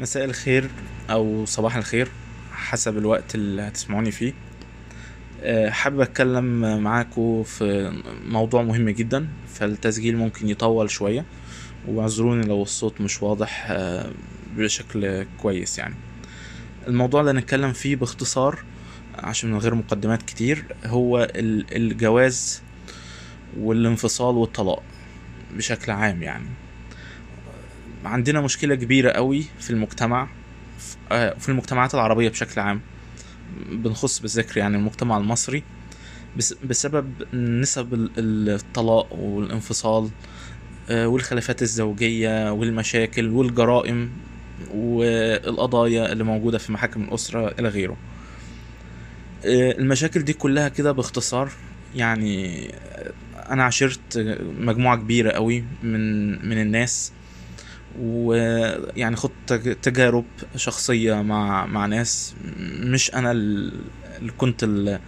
مساء الخير أو صباح الخير حسب الوقت اللي هتسمعوني فيه. آه، حابب أتكلم معاكم في موضوع مهم جدا فالتسجيل ممكن يطول شوية واعذروني لو الصوت مش واضح آه، بشكل كويس يعني. الموضوع اللي هنتكلم فيه باختصار عشان من غير مقدمات كتير هو ال- الجواز والانفصال والطلاق بشكل عام يعني. عندنا مشكلة كبيرة قوي في المجتمع آه، في المجتمعات العربية بشكل عام بنخص بالذكر يعني المجتمع المصري بس بسبب نسب ال- ال- الطلاق والانفصال آه، والخلافات الزوجية والمشاكل والجرائم والقضايا اللي موجودة في محاكم الأسرة إلى غيره. آه، المشاكل دي كلها كده باختصار يعني أنا عشرت مجموعة كبيرة قوي من من الناس ويعني خدت تج- تجارب شخصية مع مع ناس مش أنا ال- اللي كنت ال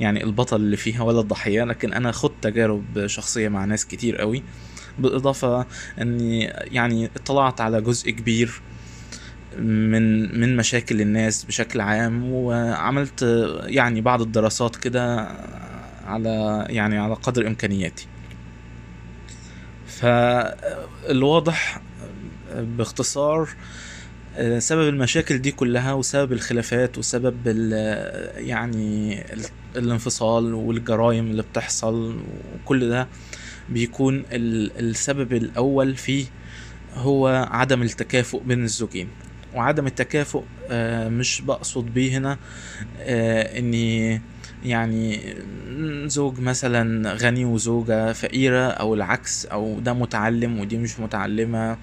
يعني البطل اللي فيها ولا الضحية لكن أنا خدت تجارب شخصية مع ناس كتير قوي بالإضافة أني يعني اطلعت على جزء كبير من من مشاكل الناس بشكل عام وعملت يعني بعض الدراسات كده على يعني على قدر إمكانياتي. فالواضح باختصار آه، سبب المشاكل دي كلها وسبب الخلافات وسبب ال- يعني ال- الانفصال والجرائم اللي بتحصل وكل ده بيكون ال- السبب الأول فيه هو عدم التكافؤ بين الزوجين. وعدم التكافؤ آه، مش بقصد بيه هنا آه، إني يعني زوج مثلا غني وزوجة فقيرة أو العكس أو ده متعلم ودي مش متعلمة. آه،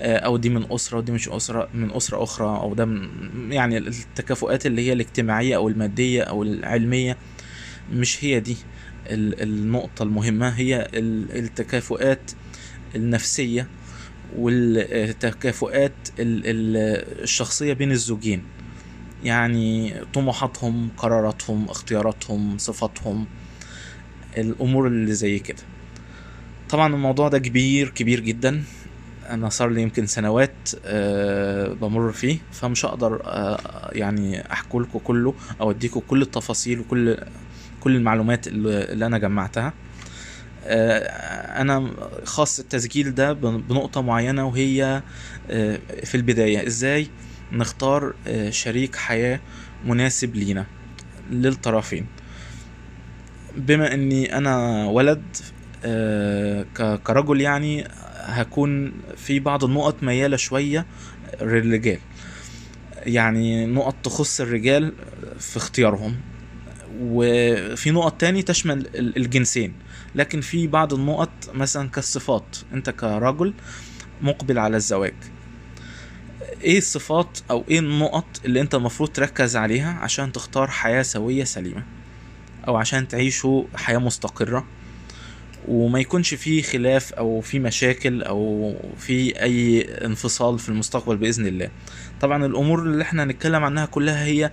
أو دي من أسرة ودي مش أسرة من أسرة أخرى أو ده من يعني التكافؤات اللي هي الاجتماعية أو المادية أو العلمية مش هي دي ال- النقطة المهمة هي ال- التكافؤات النفسية والتكافؤات ال- ال- الشخصية بين الزوجين. يعني طموحاتهم قراراتهم اختياراتهم صفاتهم الأمور اللي زي كده. طبعا الموضوع ده كبير كبير جدا. أنا صار لي يمكن سنوات أه بمر فيه فمش هقدر أه يعني احكي لكم كله أو اديكم كل التفاصيل وكل كل المعلومات اللي, أنا جمعتها. آه، أنا خاص التسجيل ده بن- بنقطة معينة وهي آه، في البداية. إزاي نختار آه، شريك حياة مناسب لينا للطرفين؟ بما إني أنا ولد آه، كرجل يعني هكون في بعض النقط ميالة شوية للرجال. يعني نقط تخص الرجال في اختيارهم. وفي نقط تاني تشمل ال- الجنسين. لكن في بعض النقط مثلا كالصفات. أنت كرجل مقبل على الزواج. إيه الصفات أو إيه النقط اللي أنت المفروض تركز عليها عشان تختار حياة سوية سليمة؟ أو عشان تعيشوا حياة مستقرة؟ وما يكونش في خلاف أو في مشاكل أو في أي انفصال في المستقبل بإذن الله. طبعا الأمور اللي إحنا هنتكلم عنها كلها هي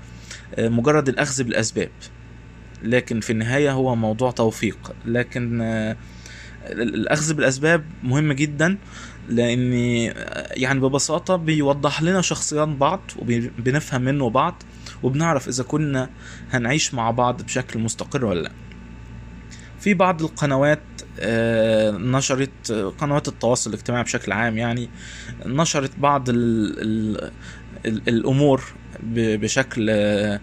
آه، مجرد الأخذ بالأسباب. لكن في النهاية هو موضوع توفيق. لكن آه، ال- الأخذ بالأسباب مهم جدا لأن آه، يعني ببساطة بيوضح لنا شخصيات بعض وبنفهم منه بعض وبنعرف إذا كنا هنعيش مع بعض بشكل مستقر ولا لأ. في بعض القنوات نشرت آه، قنوات التواصل الاجتماعي بشكل عام يعني نشرت بعض ال ال ال الأمور ب- بشكل آه،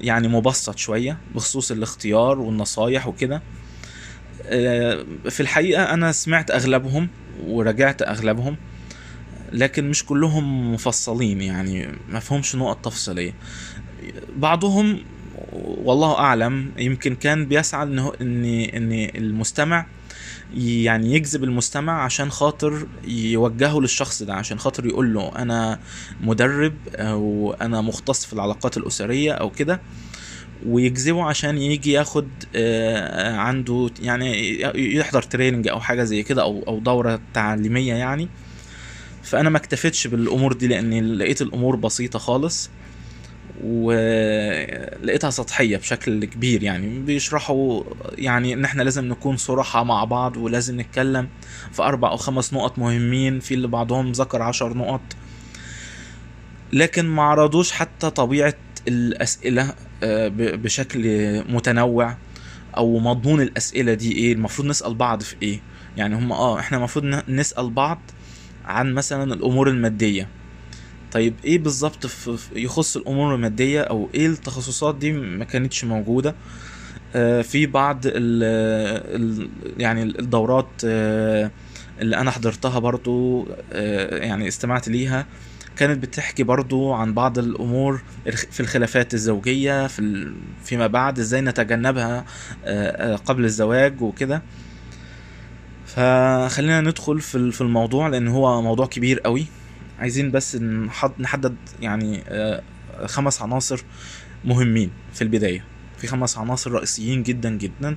يعني مبسط شوية بخصوص الاختيار والنصايح وكده. آه، في الحقيقة أنا سمعت أغلبهم وراجعت أغلبهم لكن مش كلهم مفصلين يعني ما فيهمش نقط تفصيلية. بعضهم والله أعلم يمكن كان بيسعى هو- إن إن المستمع يعني يجذب المستمع عشان خاطر يوجهه للشخص ده عشان خاطر يقول له أنا مدرب أو أنا مختص في العلاقات الأسرية أو كده ويجذبه عشان يجي ياخد آه، عنده يعني يحضر training أو حاجة زي كده أو أو دورة تعليمية يعني. فأنا ما اكتفيتش بالأمور دي لأني لقيت الأمور بسيطة خالص. ولقيتها سطحية بشكل كبير يعني. بيشرحوا يعني إن إحنا لازم نكون صراحة مع بعض ولازم نتكلم في أربع أو خمس نقط مهمين في اللي بعضهم ذكر عشر نقط. لكن ما عرضوش حتى طبيعة الأسئلة آه، بشكل متنوع أو مضمون الأسئلة دي إيه المفروض نسأل بعض في إيه. يعني هم آه إحنا المفروض نسأل بعض عن مثلا الأمور المادية. طيب إيه بالظبط يخص الأمور المادية أو إيه التخصصات دي ما كانتش موجودة؟ آه، في بعض ال يعني الدورات آه، اللي أنا حضرتها برضو آه، يعني استمعت ليها كانت بتحكي برضو عن بعض الأمور في الخلافات الزوجية في فيما بعد إزاي نتجنبها قبل الزواج وكده. فخلينا ندخل في الموضوع لأن هو موضوع كبير قوي عايزين بس نحدد يعني آه، خمس عناصر مهمين في البداية. في خمس عناصر رئيسيين جدا جدا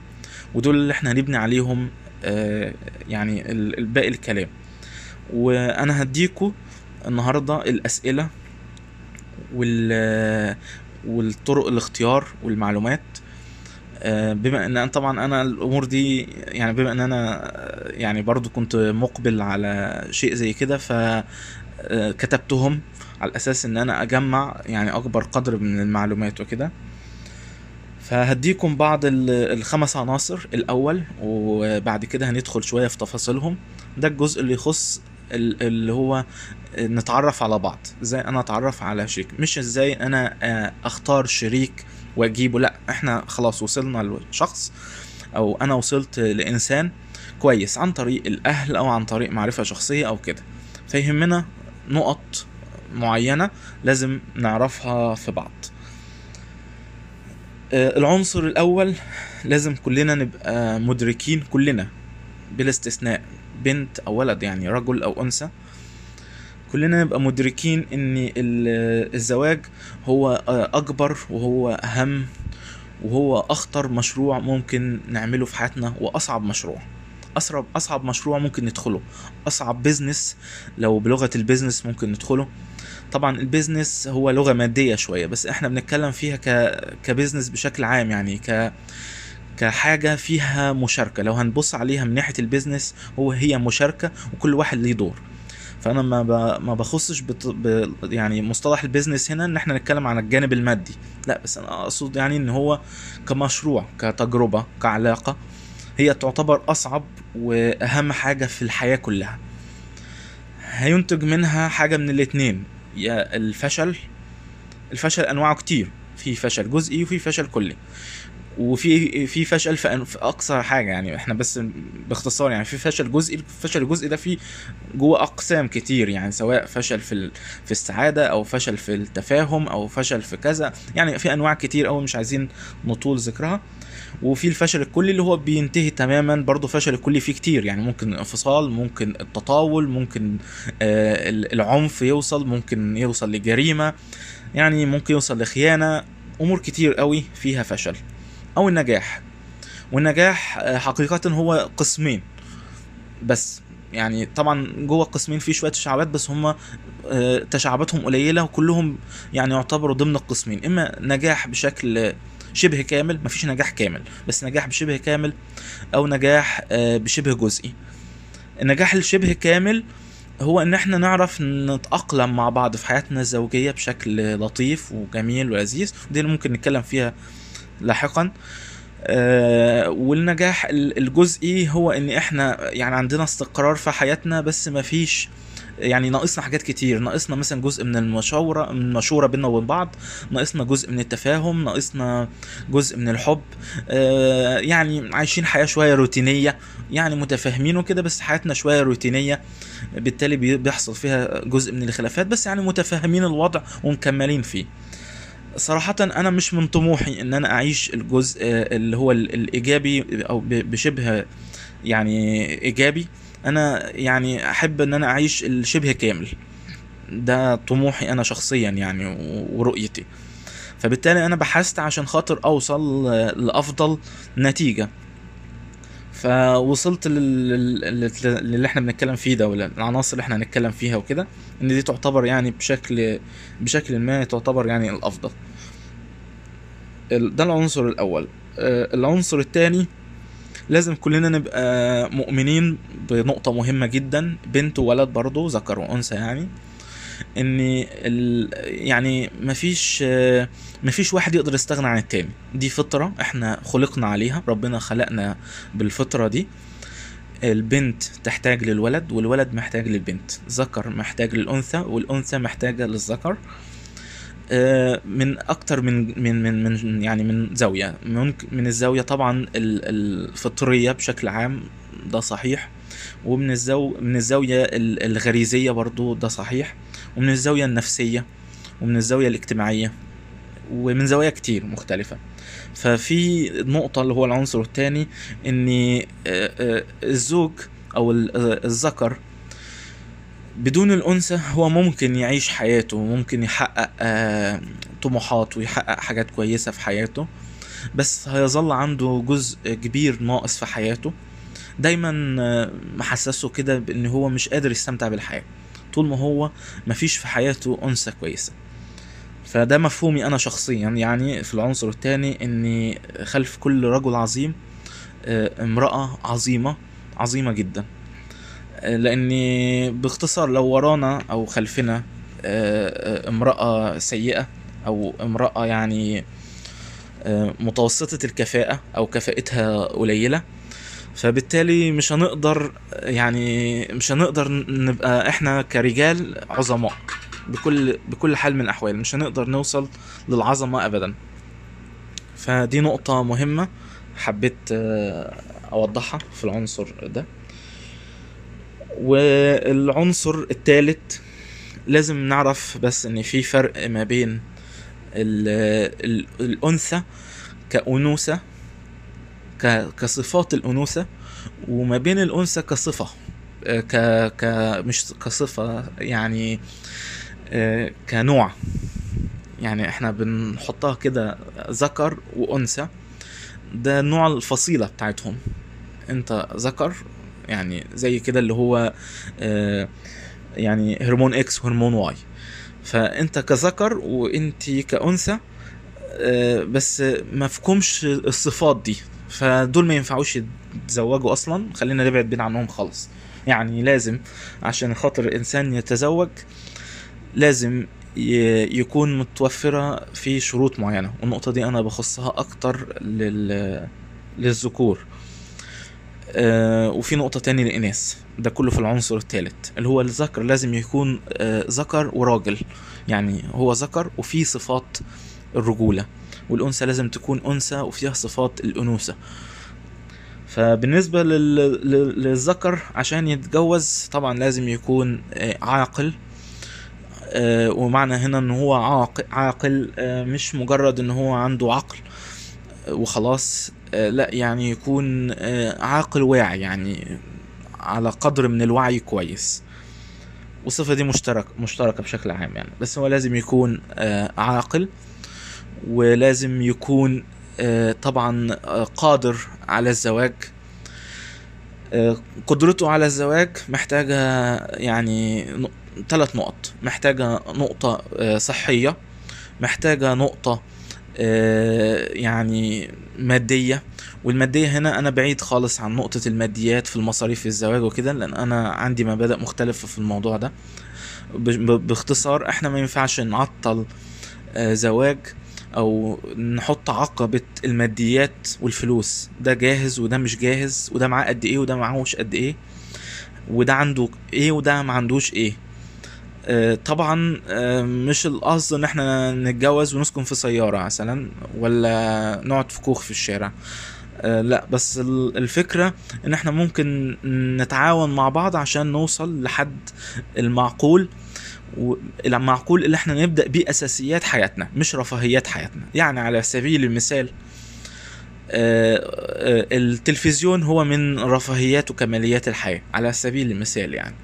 ودول اللي إحنا هنبني عليهم آه، يعني الباقي الكلام. وأنا هديكوا النهارده الأسئلة وال والطرق الاختيار والمعلومات. آه، بما إن طبعا أنا الأمور دي يعني بما إن أنا يعني برضو كنت مقبل على شيء زي كده ف كتبتهم على أساس إن أنا أجمع يعني أكبر قدر من المعلومات وكده. فهديكم بعض ال- الخمس عناصر الأول وبعد كده هندخل شوية في تفاصيلهم. ده الجزء اللي يخص ال- اللي هو نتعرف على بعض إزاي أنا أتعرف على شريك. مش إزاي أنا آه، أختار شريك وأجيبه لأ إحنا خلاص وصلنا لشخص أو أنا وصلت لإنسان كويس عن طريق الأهل أو عن طريق معرفة شخصية أو كده. فيهمنا نقط معينة لازم نعرفها في بعض. آه، العنصر الأول لازم كلنا نبقى مدركين كلنا بلا استثناء بنت أو ولد يعني رجل أو أنثى. كلنا نبقى مدركين إن ال- الزواج هو آه، أكبر وهو أهم وهو أخطر مشروع ممكن نعمله في حياتنا وأصعب مشروع. اصعب أصعب مشروع ممكن ندخله. أصعب business لو بلغة ال business ممكن ندخله. طبعا ال business هو لغة مادية شوية بس إحنا بنتكلم فيها ك ك business بشكل عام يعني ك كحاجة فيها مشاركة. لو هنبص عليها من ناحية ال business هو هي مشاركة وكل واحد ليه دور. فأنا ما. ما بخصش بت... ب... يعني مصطلح ال business هنا إن إحنا نتكلم عن الجانب المادي. لا بس أنا أقصد يعني إن هو كمشروع كتجربة كعلاقة. هي تعتبر أصعب وأهم حاجة في الحياة كلها. هينتج منها حاجة من الاتنين يا الفشل الفشل أنواعه كتير في فشل جزئي وفي فشل كلي. وفي في فشل في أقصى حاجة يعني إحنا بس باختصار يعني في فشل جزئي الفشل الجزئي ده فيه جوه أقسام كتير يعني سواء فشل في في السعادة أو فشل في التفاهم أو فشل في كذا يعني في أنواع كتير قوي مش عايزين نطول ذكرها. وفي الفشل الكلي اللي هو بينتهي تماما برضه فشل الكلي فيه كتير. يعني ممكن انفصال ممكن التطاول ممكن آه ال- العنف يوصل ممكن يوصل لجريمة. يعني ممكن يوصل لخيانة. أمور كتير قوي فيها فشل. أو النجاح. والنجاح آه، حقيقة هو قسمين. بس يعني طبعا جوه القسمين في شوية تشعبات بس هم آه، تشعباتهم قليلة وكلهم يعني يعتبروا ضمن القسمين. إما نجاح بشكل شبه كامل مفيش نجاح كامل. بس نجاح بشبه كامل أو نجاح آه، بشبه جزئي. النجاح الشبه كامل هو إن إحنا نعرف نتأقلم مع بعض في حياتنا الزوجية بشكل لطيف وجميل ولذيذ. ودي اللي ممكن نتكلم فيها لاحقا. آه، والنجاح ال- الجزئي هو إن إحنا يعني عندنا استقرار في حياتنا بس مفيش يعني ناقصنا حاجات كتير. ناقصنا مثلا جزء من المشاورة من المشورة بيننا وبين بعض. ناقصنا جزء من التفاهم. ناقصنا جزء من الحب. آه، يعني عايشين حياة شوية روتينية يعني متفاهمين وكده بس حياتنا شوية روتينية. بالتالي بي- بيحصل فيها جزء من الخلافات بس يعني متفاهمين الوضع ومكملين فيه. صراحة أنا مش من طموحي إن أنا أعيش الجزء آه، اللي هو ال- الإيجابي أو بشبه يعني إيجابي. أنا يعني أحب إن أنا أعيش الشبه كامل. ده طموحي أنا شخصيا يعني ورؤيتي. فبالتالي أنا بحثت عشان خاطر أوصل آه، لأفضل نتيجة. فوصلت لل- لل- لل- للي إحنا بنتكلم فيه ده والعناصر اللي إحنا هنتكلم فيها وكده إن دي تعتبر يعني بشكل بشكل ما تعتبر يعني الأفضل. ال- ده العنصر الأول. آه، العنصر الثاني لازم كلنا نبقى مؤمنين بنقطة مهمة جدا. بنت وولد برضو ذكر وأنثى يعني. إن ال... يعني مفيش مفيش واحد يقدر يستغنى عن التاني. دي فطرة إحنا خلقنا عليها. ربنا خلقنا بالفطرة دي. البنت تحتاج للولد والولد محتاج للبنت. ذكر محتاج للأنثى والأنثى محتاجة للذكر. من أكتر من من من من يعني من زاوية. ممكن من الزاوية طبعا ال- الفطريه بشكل عام ده صحيح ومن الزاو من الزاوية ال- الغريزية برضو ده صحيح ومن الزاوية النفسية ومن الزاوية الاجتماعية ومن زوايا كتير مختلفة. ففي نقطة اللي هو العنصر الثاني ان آه، آه، الزوج أو ال- آه، الذكر بدون الأنثى هو ممكن يعيش حياته ممكن يحقق آه، طموحات ويحقق حاجات كويسة في حياته بس هيظل عنده جزء كبير ناقص في حياته. دايما آه، محسسه كده بإن هو مش قادر يستمتع بالحياة. طول ما هو مفيش في حياته أنثى كويسة. فده مفهومي أنا شخصيا يعني في العنصر الثاني إن خلف كل رجل عظيم آه، امرأة عظيمة عظيمة جدا. لأن باختصار لو ورانا أو خلفنا آه، آه، امرأة سيئة أو امرأة يعني آه، متوسطة الكفاءة أو كفاءتها قليلة فبالتالي مش هنقدر يعني مش هنقدر نبقى إحنا كرجال عظماء بكل بكل حال من الأحوال مش هنقدر نوصل للعظمة ابدا. فدي نقطة مهمة حبيت أوضحها في العنصر ده. والعنصر الثالث لازم نعرف بس إن في فرق ما بين ال- ال- الأنثى كأنوثة كصفات الأنوثة وما بين الأنثى كصفة آه، ك ك مش كصفة يعني آه، كنوع. يعني إحنا بنحطها كده ذكر وأنثى ده نوع الفصيلة بتاعتهم. أنت ذكر يعني زي كده اللي هو آه، يعني هرمون X وهرمون Y فأنت كذكر وأنت كأنثى آه، بس مفهومش الصفات دي. فدول ما ينفعوش يتزوجوا أصلا خلينا نبعد بين عنهم خالص. يعني لازم عشان خاطر الإنسان يتزوج لازم يكون متوفرة في شروط معينة. والنقطة دي أنا بخصها أكتر لل... للذكور. آه وفي نقطة تاني للإناث ده كله في العنصر الثالث اللي هو الذكر لازم يكون آه ذكر وراجل. يعني هو ذكر وفيه صفات الرجولة والأنثى لازم تكون أنثى وفيها صفات الأنوثة. فبالنسبة لل... لل- للذكر عشان يتجوز طبعا لازم يكون آه، عاقل. آه، ومعنى هنا إن هو عاق- عاقل آه، مش مجرد إن هو عنده عقل وخلاص. لا يعني يكون آه، عاقل واعي يعني على قدر من الوعي كويس. والصفة دي مشترك مشتركة بشكل عام يعني. بس هو لازم يكون آه، عاقل ولازم يكون آه، طبعا آه، قادر على الزواج. آه، قدرته على الزواج محتاجة يعني ثلاث نقط. محتاجة نقطة آه، صحية. محتاجة نقطة آه، يعني مادية. والمادية هنا أنا بعيد خالص عن نقطة الماديات في المصاريف في الزواج وكده لأن أنا عندي مبادئ مختلفة في الموضوع ده. باختصار إحنا ما ينفعش نعطل آه، زواج أو نحط عقبة الماديات والفلوس. ده جاهز وده مش جاهز وده معاه قد إيه وده معهوش قد إيه وده عنده إيه وده ما عندوش إيه. آه، طبعا آه، مش القصد إن إحنا نتجوز ونسكن في سيارة مثلا ولا نقعد في كوخ في الشارع. آه، لا بس ال- الفكرة إن إحنا ممكن نتعاون مع بعض عشان نوصل لحد المعقول المعقول اللي إحنا نبدأ بيه أساسيات حياتنا مش رفاهيات حياتنا. يعني على سبيل المثال آه، آه، التلفزيون هو من رفاهيات وكماليات الحياة على سبيل المثال يعني.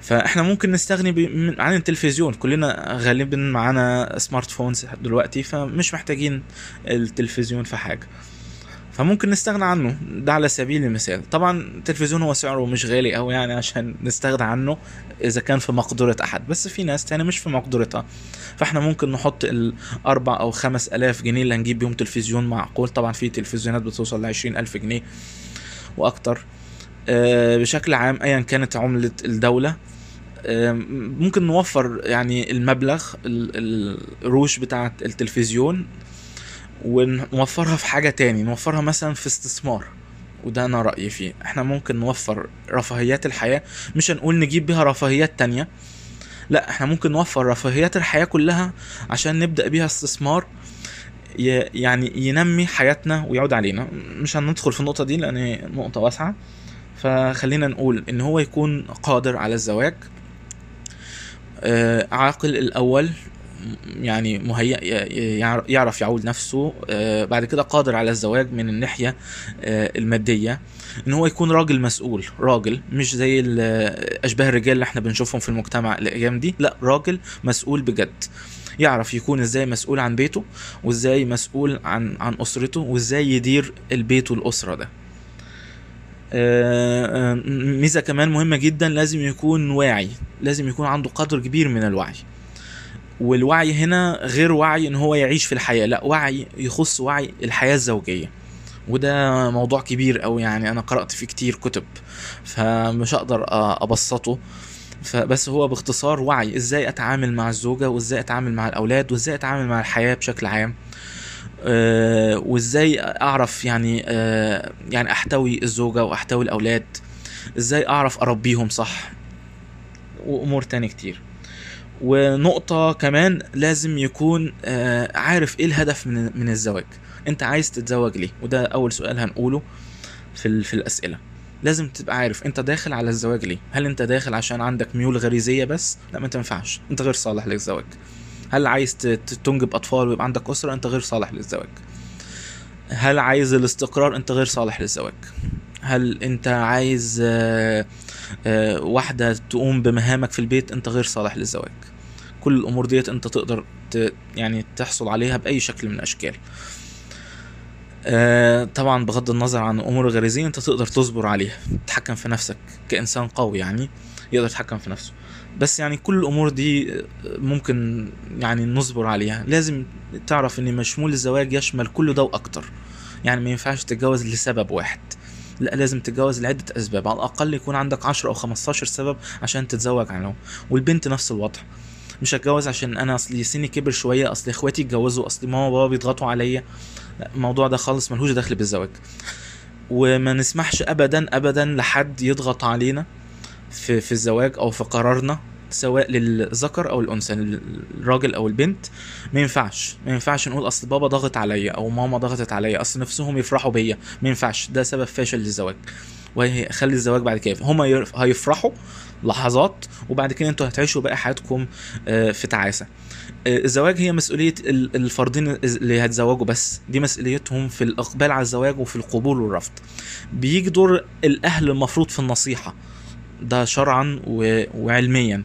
فإحنا ممكن نستغني عن التلفزيون. كلنا غالبا معانا سمارت فونز دلوقتي فمش محتاجين التلفزيون في حاجة. فممكن نستغنى عنه. ده على سبيل المثال. طبعا التلفزيون هو سعره مش غالي قوي يعني عشان نستغنى عنه إذا كان في مقدرة أحد. بس في ناس تاني مش في مقدرتها. فإحنا ممكن نحط الاربع أو خمس آلاف جنيه اللي هنجيب بيهم تلفزيون معقول. طبعا في تلفزيونات بتوصل لعشرين ألف جنيه وأكتر آه، بشكل عام ايا كانت عملة الدولة. ممكن نوفر يعني المبلغ ال- القروش بتاعة التلفزيون ونوفرها في حاجة تاني نوفرها مثلا في استثمار وده أنا رأيي فيه. إحنا ممكن نوفر رفاهيات الحياة مش هنقول نجيب بيها رفاهيات تانية لا إحنا ممكن نوفر رفاهيات الحياة كلها عشان نبدأ بيها استثمار يعني ينمي حياتنا ويعود علينا. مش هندخل في النقطة دي لأن نقطة واسعة فخلينا نقول إن هو يكون قادر على الزواج. عاقل الأول يعني مهيأ يعرف يعول نفسه آه، بعد كده قادر على الزواج من الناحية آه، المادية إن هو يكون راجل مسؤول راجل مش زي أشباه الرجال اللي إحنا بنشوفهم في المجتمع الأيام دي لأ راجل مسؤول بجد. يعرف يكون إزاي مسؤول عن بيته وإزاي مسؤول عن عن أسرته وإزاي يدير البيت والأسرة ده. آه، آه، ميزة كمان مهمة جدا لازم يكون واعي لازم يكون عنده قدر كبير من الوعي. والوعي هنا غير وعي إن هو يعيش في الحياة لا وعي يخص وعي الحياة الزوجية. وده موضوع كبير قوي يعني أنا قرأت فيه كتير كتب فمش هقدر أ- أبسطه. فبس هو باختصار وعي إزاي أتعامل مع الزوجة وإزاي أتعامل مع الأولاد وإزاي أتعامل مع الحياة بشكل عام. آه، وإزاي أعرف يعني آه، يعني أحتوي الزوجة وأحتوي الأولاد؟ إزاي أعرف أربيهم صح؟ وأمور تاني كتير. ونقطة كمان لازم يكون آه، عارف إيه الهدف من من الزواج. أنت عايز تتزوج ليه؟ وده أول سؤال هنقوله في في الأسئلة. لازم تبقى عارف أنت داخل على الزواج ليه؟ هل أنت داخل عشان عندك ميول غريزية بس؟ لا ما تنفعش. أنت غير صالح للزواج. هل عايز تنجب أطفال ويبقى عندك أسرة؟ أنت غير صالح للزواج. هل عايز الاستقرار؟ أنت غير صالح للزواج. هل أنت عايز آه، آه، واحدة تقوم بمهامك في البيت؟ أنت غير صالح للزواج. كل الأمور ديت أنت تقدر. يعني تحصل عليها بأي شكل من الأشكال. آه طبعا بغض النظر عن الأمور الغريزيه أنت تقدر تصبر عليها. تتحكم في نفسك كإنسان قوي يعني يقدر يتحكم في نفسه. بس يعني كل الأمور دي ممكن يعني نصبر عليها. لازم تعرف إن مشمول الزواج يشمل كل ده وأكتر. يعني ما ينفعش تتجوز لسبب واحد. لا لازم تتجوز لعدة أسباب. على الأقل يكون عندك 10 أو 15 سبب عشان تتزوج عنهم والبنت نفس الوضع. مش هتجوز عشان أنا اصلي سني كبر شوية أصل إخواتي اتجوزوا أصل ماما وبابا بيضغطوا عليا. الموضوع ده خالص ملهوش دخل بالزواج. وما نسمحش ابدا ابدا لحد يضغط علينا في في الزواج أو في قرارنا. سواء للذكر أو الأنثى الراجل أو البنت ما ينفعش ما ينفعش نقول أصل بابا ضغط عليا أو ماما ضغطت عليا أصل نفسهم يفرحوا بيا ما ينفعش ده سبب فاشل للزواج. وهيخلي الزواج بعد كده هما هيفرحوا لحظات وبعد كده أنتوا هتعيشوا بقى حياتكم آه، في تعاسة. آه، الزواج هي مسؤولية ال- الفردين اللي هيتزوجوا بس دي مسؤوليتهم في الإقبال على الزواج وفي القبول والرفض. بيجي دور الأهل المفروض في النصيحة ده شرعا وعلميا.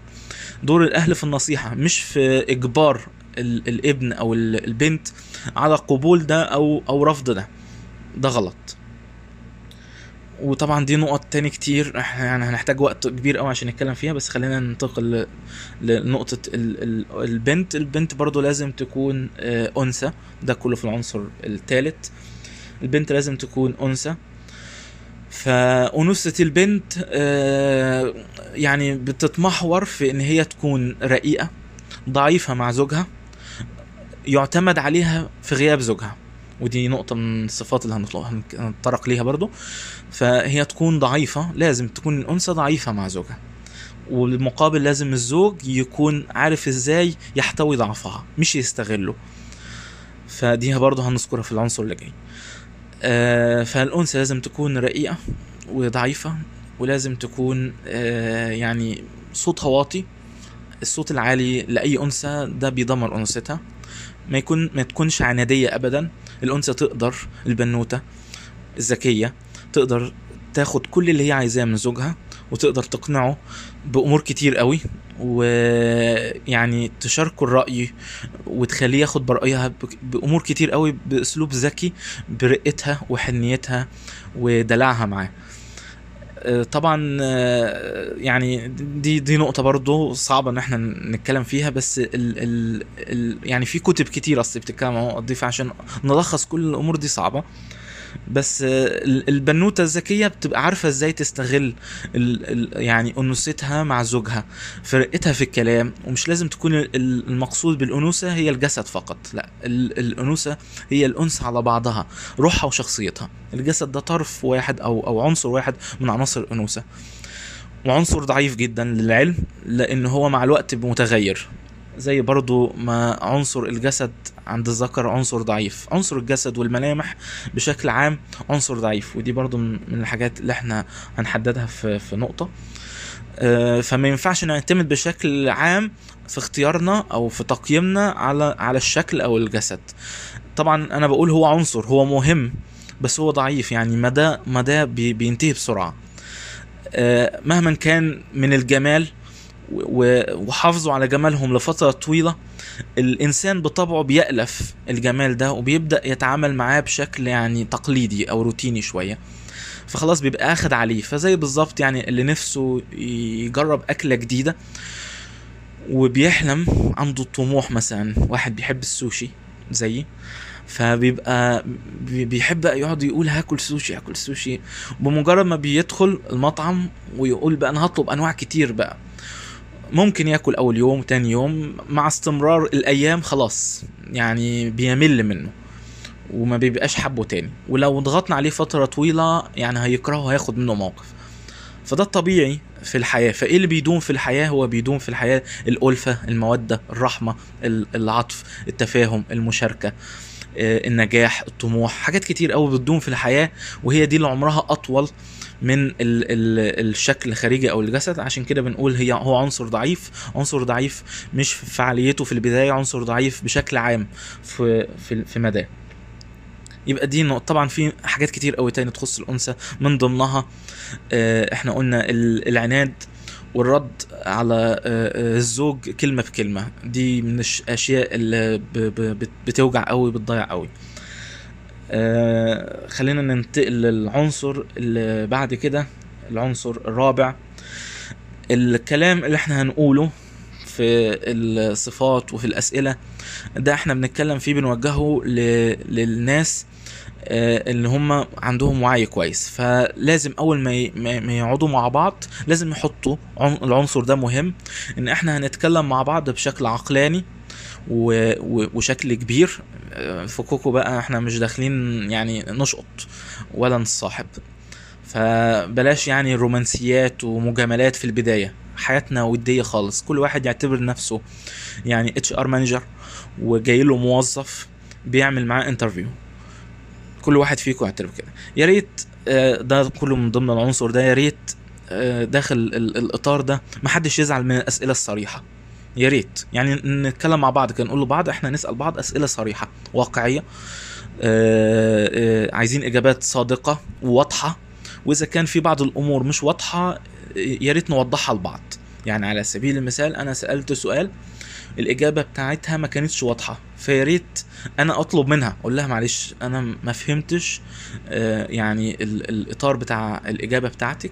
دور الأهل في النصيحة مش في إجبار ال- الابن أو ال- البنت على قبول ده أو أو رفض ده. ده غلط. وطبعا دي نقط تاني كتير إحنا يعني هنحتاج وقت كبير قوي عشان نتكلم فيها بس خلينا ننتقل لنقطة ال ال البنت. البنت برضو لازم تكون آه، أنثى ده كله في العنصر الثالث البنت لازم تكون أنثى. فأنوثة البنت آه، يعني بتتمحور في إن هي تكون رقيقة ضعيفة مع زوجها يعتمد عليها في غياب زوجها. ودي نقطة من الصفات اللي هنتطرق ليها برضو. فهي تكون ضعيفة لازم تكون الأنثى ضعيفة مع زوجها. والمقابل لازم الزوج يكون عارف إزاي يحتوي ضعفها مش يستغله. فدي برضه هنذكرها في العنصر اللي جاي. فالأنثى لازم تكون رقيقة وضعيفة ولازم تكون آه يعني صوتها واطي. الصوت العالي لأي أنثى ده بيدمر أنوثتها. ما يكون ما تكونش عنادية أبدا. الأنثى تقدر البنوتة الذكية تقدر تاخد كل اللي هي عايزاه من زوجها. وتقدر تقنعه بأمور كتير قوي ويعني تشاركه الرأي وتخليه ياخد برأيها بك- بأمور كتير قوي بأسلوب ذكي برقتها وحنيتها ودلعها معاه. آه، طبعا آه، يعني دي دي نقطة برضو صعبة إن إحنا نتكلم فيها بس ال ال ال يعني في كتب كتير أصل بتتكلم عن النقط دي فعشان نلخص كل الأمور دي صعبة. بس ال- البنوتة الذكية بتبقى عارفة إزاي تستغل يعني أنوثتها مع زوجها. فرقتها في الكلام ومش لازم تكون ال- ال- المقصود بالأنوثة هي الجسد فقط لا ال- الأنوثة هي الأنثى على بعضها روحها وشخصيتها. الجسد ده طرف واحد أو أو عنصر واحد من عناصر الأنوثة. وعنصر ضعيف جدا للعلم لأن هو مع الوقت متغير زي برضو ما عنصر الجسد عند الذكر عنصر ضعيف عنصر الجسد والملامح بشكل عام عنصر ضعيف ودي برضو من الحاجات اللي إحنا هنحددها في في نقطة. آه، فما ينفعش نعتمد بشكل عام في اختيارنا أو في تقييمنا على على الشكل أو الجسد. طبعا أنا بقول هو عنصر هو مهم بس هو ضعيف يعني مدى مدى بي- بينتهي بسرعة. آه، مهما كان من الجمال وحافظوا على جمالهم لفترة طويلة الإنسان بطبعه بيألف الجمال ده وبيبدأ يتعامل معاه بشكل يعني تقليدي أو روتيني شوية. فخلاص بيبقى آخد عليه. فزي بالظبط يعني اللي نفسه يجرب أكلة جديدة وبيحلم عنده طموح مثلا. واحد بيحب السوشي زيي فبيبقى بي- بيحب يقعد يقول هاكل سوشي هاكل سوشي. بمجرد ما بيدخل المطعم ويقول بقى أنا هطلب أنواع كتير بقى. ممكن ياكل أول يوم تاني يوم مع استمرار الأيام خلاص يعني بيمل منه وما بيبقاش حبه تاني. ولو ضغطنا عليه فترة طويلة يعني هيكرهه هياخد منه موقف. فده الطبيعي في الحياة. فإيه اللي بيدوم في الحياة؟ هو بيدوم في الحياة الألفة المودة الرحمة ال- العطف التفاهم المشاركة آه، النجاح الطموح حاجات كتير قوي بتدوم في الحياة وهي دي اللي عمرها أطول. من ال ال الشكل الخارجي أو الجسد. عشان كده بنقول هي هو عنصر ضعيف. عنصر ضعيف مش في فعاليته في البداية عنصر ضعيف بشكل عام في في في مداه يبقى دي نقطة. طبعا في حاجات كتير قوي تاني تخص الأنثى. من ضمنها آه، إحنا قلنا ال- العناد والرد على آه، آه، الزوج كلمة بكلمة. دي من الأشياء اللي بتوجع قوي بتضيع قوي. آه، خلينا ننتقل للعنصر اللي بعد كده العنصر الرابع. الكلام اللي إحنا هنقوله في الصفات وفي الأسئلة ده إحنا بنتكلم فيه بنوجهه ل- للناس آه، اللي هم عندهم وعي كويس. فلازم أول ما ي- ما يقعدوا مع بعض لازم يحطوا عن- العنصر ده مهم. إن إحنا هنتكلم مع بعض بشكل عقلاني و- وشكل كبير. فكوكو بقى إحنا مش داخلين يعني نشقط ولا نصاحب. فبلاش يعني رومانسيات ومجاملات في البداية. حياتنا ودية خالص. كل واحد يعتبر نفسه يعني HR manager وجاي له موظف بيعمل معاه interview كل واحد فيكم يعتبر كده. يا ريت آه، ده كله من ضمن العنصر ده. يا ريت آه، داخل ال- الإطار ده محدش يزعل من الأسئلة الصريحة. يا ريت. يعني نتكلم مع بعض كده نقول لبعض إحنا نسأل بعض أسئلة صريحة واقعية آه، آه، عايزين إجابات صادقة وواضحه وإذا كان في بعض الأمور مش واضحة يا ريت نوضحها لبعض. يعني على سبيل المثال أنا سألت سؤال الإجابة بتاعتها ما كانتش واضحة فيا ريت أنا أطلب منها. أقول لها معلش أنا ما فهمتش آه، يعني ال- الإطار بتاع الإجابة بتاعتك.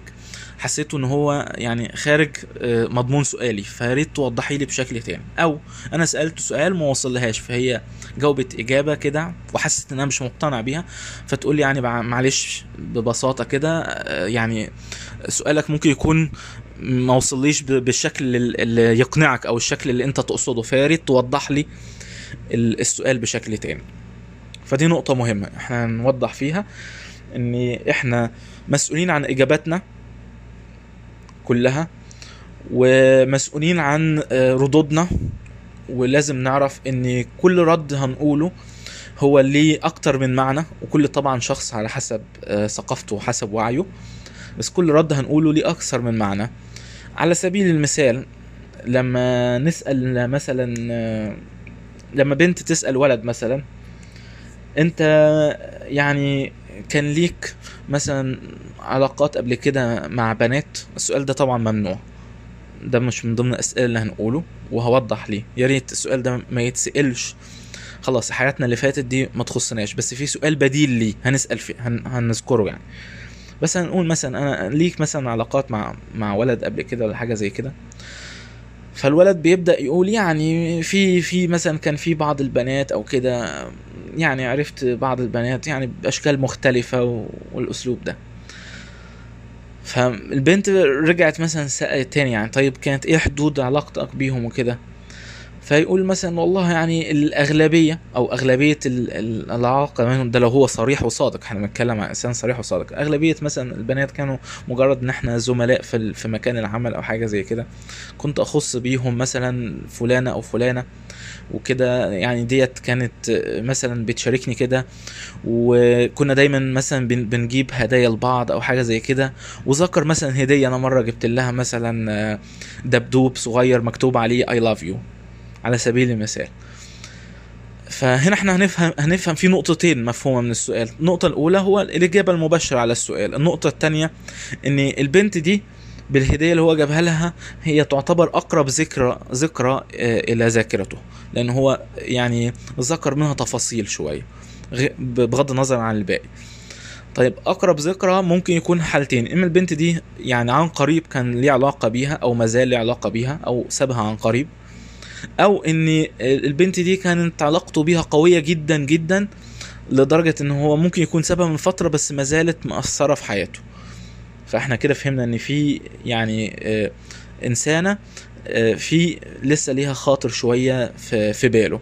حسيته إن هو يعني خارج آه، مضمون سؤالي فيا ريت توضحي لي بشكل تاني أو أنا سألت سؤال ما وصلهاش فهي جاوبت إجابة كده وحست ان أنا مش مقتنع بيها فتقول لي يعني معلش ببساطة كده آه، يعني سؤالك ممكن يكون ما وصليش بالشكل ال- اللي يقنعك أو الشكل اللي أنت تقصده فيا ريت توضح لي ال- السؤال بشكل تاني فدي نقطة مهمة إحنا نوضح فيها إن إحنا مسؤولين عن إجاباتنا كلها ومسؤولين عن آه، ردودنا. ولازم نعرف إن كل رد هنقوله هو ليه أكتر من معنى وكل طبعا شخص على حسب آه، ثقافته وحسب وعيه. بس كل رد هنقوله ليه أكثر من معنى. على سبيل المثال لما نسأل مثلا آه، لما بنت تسأل ولد مثلا أنت يعني كان ليك مثلا علاقات قبل كده مع بنات؟ السؤال ده طبعا ممنوع. ده مش من ضمن الأسئلة اللي هنقوله وهوضح ليه. يا ريت السؤال ده ما يتسألش. خلاص حياتنا اللي فاتت دي ما تخصناش. بس في سؤال بديل ليه هنسأل فيه هن... هنذكره يعني. بس هنقول مثلا أنا ليك مثلا علاقات مع مع ولد قبل كده ولا حاجة زي كده؟ فالولد بيبدأ يقول يعني في في مثلا كان في بعض البنات أو كده يعني عرفت بعض البنات يعني بأشكال مختلفة والأسلوب ده. فالبنت رجعت مثلا سألت تاني يعني طيب كانت إيه حدود علاقتك بيهم وكده؟ فيقول مثلا والله يعني الأغلبية أو أغلبية العلاقه منهم ده لو هو صريح وصادق إحنا بنتكلم عن إنسان صريح وصادق. أغلبية مثلا البنات كانوا مجرد إن إحنا زملاء في في مكان العمل أو حاجة زي كده. كنت أخص بيهم مثلا فلانة أو فلانة وكده يعني ديت كانت مثلا بتشاركني كده. وكنا دايما مثلا بنجيب هدايا لبعض أو حاجة زي كده. وذكر مثلا هدية أنا مرة جبت لها مثلا دبدوب صغير مكتوب عليه اي لاف يو على سبيل المثال. فهنا إحنا هنفهم هنفهم في نقطتين مفهومة من السؤال. النقطة الأولى هو الإجابة المباشرة على السؤال. النقطة الثانية إن البنت دي بالهدية اللي هو جابها لها هي تعتبر أقرب ذكرى ذكرى آه، إلى ذاكرته. لأن هو يعني ذكر منها تفاصيل شوية بغض النظر عن الباقي. طيب أقرب ذكرى ممكن يكون حالتين. إما البنت دي يعني عن قريب كان ليه علاقة بيها أو ما زال ليه علاقة بيها أو سابها عن قريب. أو إن البنت دي كانت علاقته بيها قوية جدا جدا لدرجة إن هو ممكن يكون سابها من فترة بس ما زالت مأثرة في حياته. فإحنا كده فهمنا إن في يعني آه، إنسانة آه، في لسه ليها خاطر شوية في, في باله.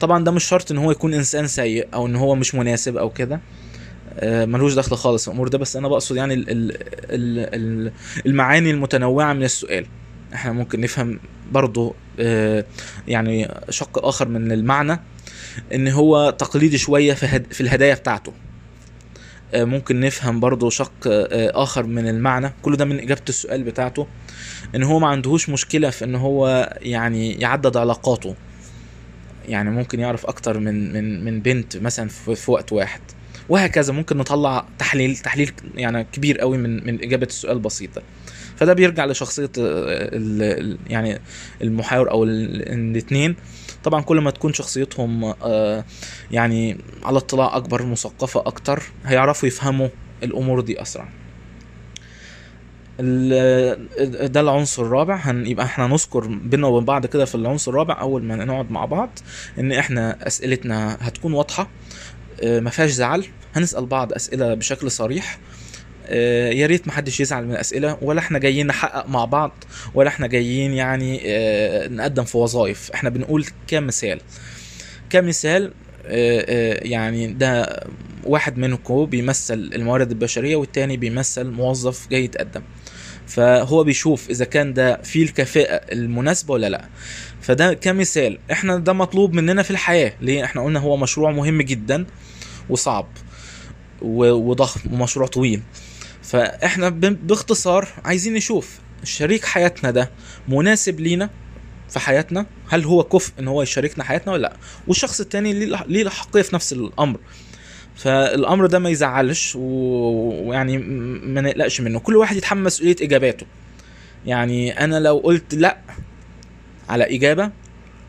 طبعا ده مش شرط إن هو يكون إنسان سيء أو إن هو مش مناسب أو كده آه، ملوش دخل خالص الأمور ده بس أنا بقصد يعني المعاني المتنوعة من السؤال. إحنا ممكن نفهم برضو يعني شق آخر من المعنى إن هو تقليدي شوية في, في الهدايا بتاعته. آه، ممكن نفهم برضو شق آه، آخر من المعنى. كل ده من إجابة السؤال بتاعته. إن هو ما عندهوش مشكلة في إن هو يعني يعدد علاقاته. يعني ممكن يعرف أكتر من من من بنت مثلا في, وقت واحد. وهكذا ممكن نطلع تحليل تحليل يعني كبير قوي من من إجابة السؤال البسيطه فده بيرجع لشخصية آه، يعني المحاور أو الاثنين طبعا كل ما تكون شخصيتهم آه، يعني على اطلاع أكبر مثقفة أكتر هيعرفوا يفهموا الأمور دي أسرع. ده العنصر الرابع. هنبقى إحنا نذكر بينا وبين بعض كده في العنصر الرابع أول ما نقعد مع بعض إن إحنا أسئلتنا هتكون واضحة آه، ما فيهاش زعل. هنسأل بعض أسئلة بشكل صريح آه، يا ريت محدش يزعل من الأسئلة ولا إحنا جايين نحقق مع بعض ولا إحنا جايين يعني آه، نقدم في وظائف. إحنا بنقول كمثال. كمثال آه، يعني ده واحد منكم بيمثل الموارد البشرية والتاني بيمثل موظف جاي يتقدم. فهو بيشوف إذا كان ده فيه الكفاءة المناسبة ولا لأ. فده كمثال. إحنا ده مطلوب مننا في الحياة. ليه؟ إحنا قلنا هو مشروع مهم جدا وصعب وضخم ومشروع طويل. فإحنا باختصار عايزين نشوف شريك حياتنا ده مناسب لينا في حياتنا؟ هل هو كفء إن هو يشاركنا حياتنا ولا لأ؟ والشخص التاني ليه الاحقيه في نفس الأمر. فالأمر ده ما يزعلش ويعني ما نقلقش منه. كل واحد يتحمل مسؤولية إجاباته. يعني أنا لو قلت لأ على إجابة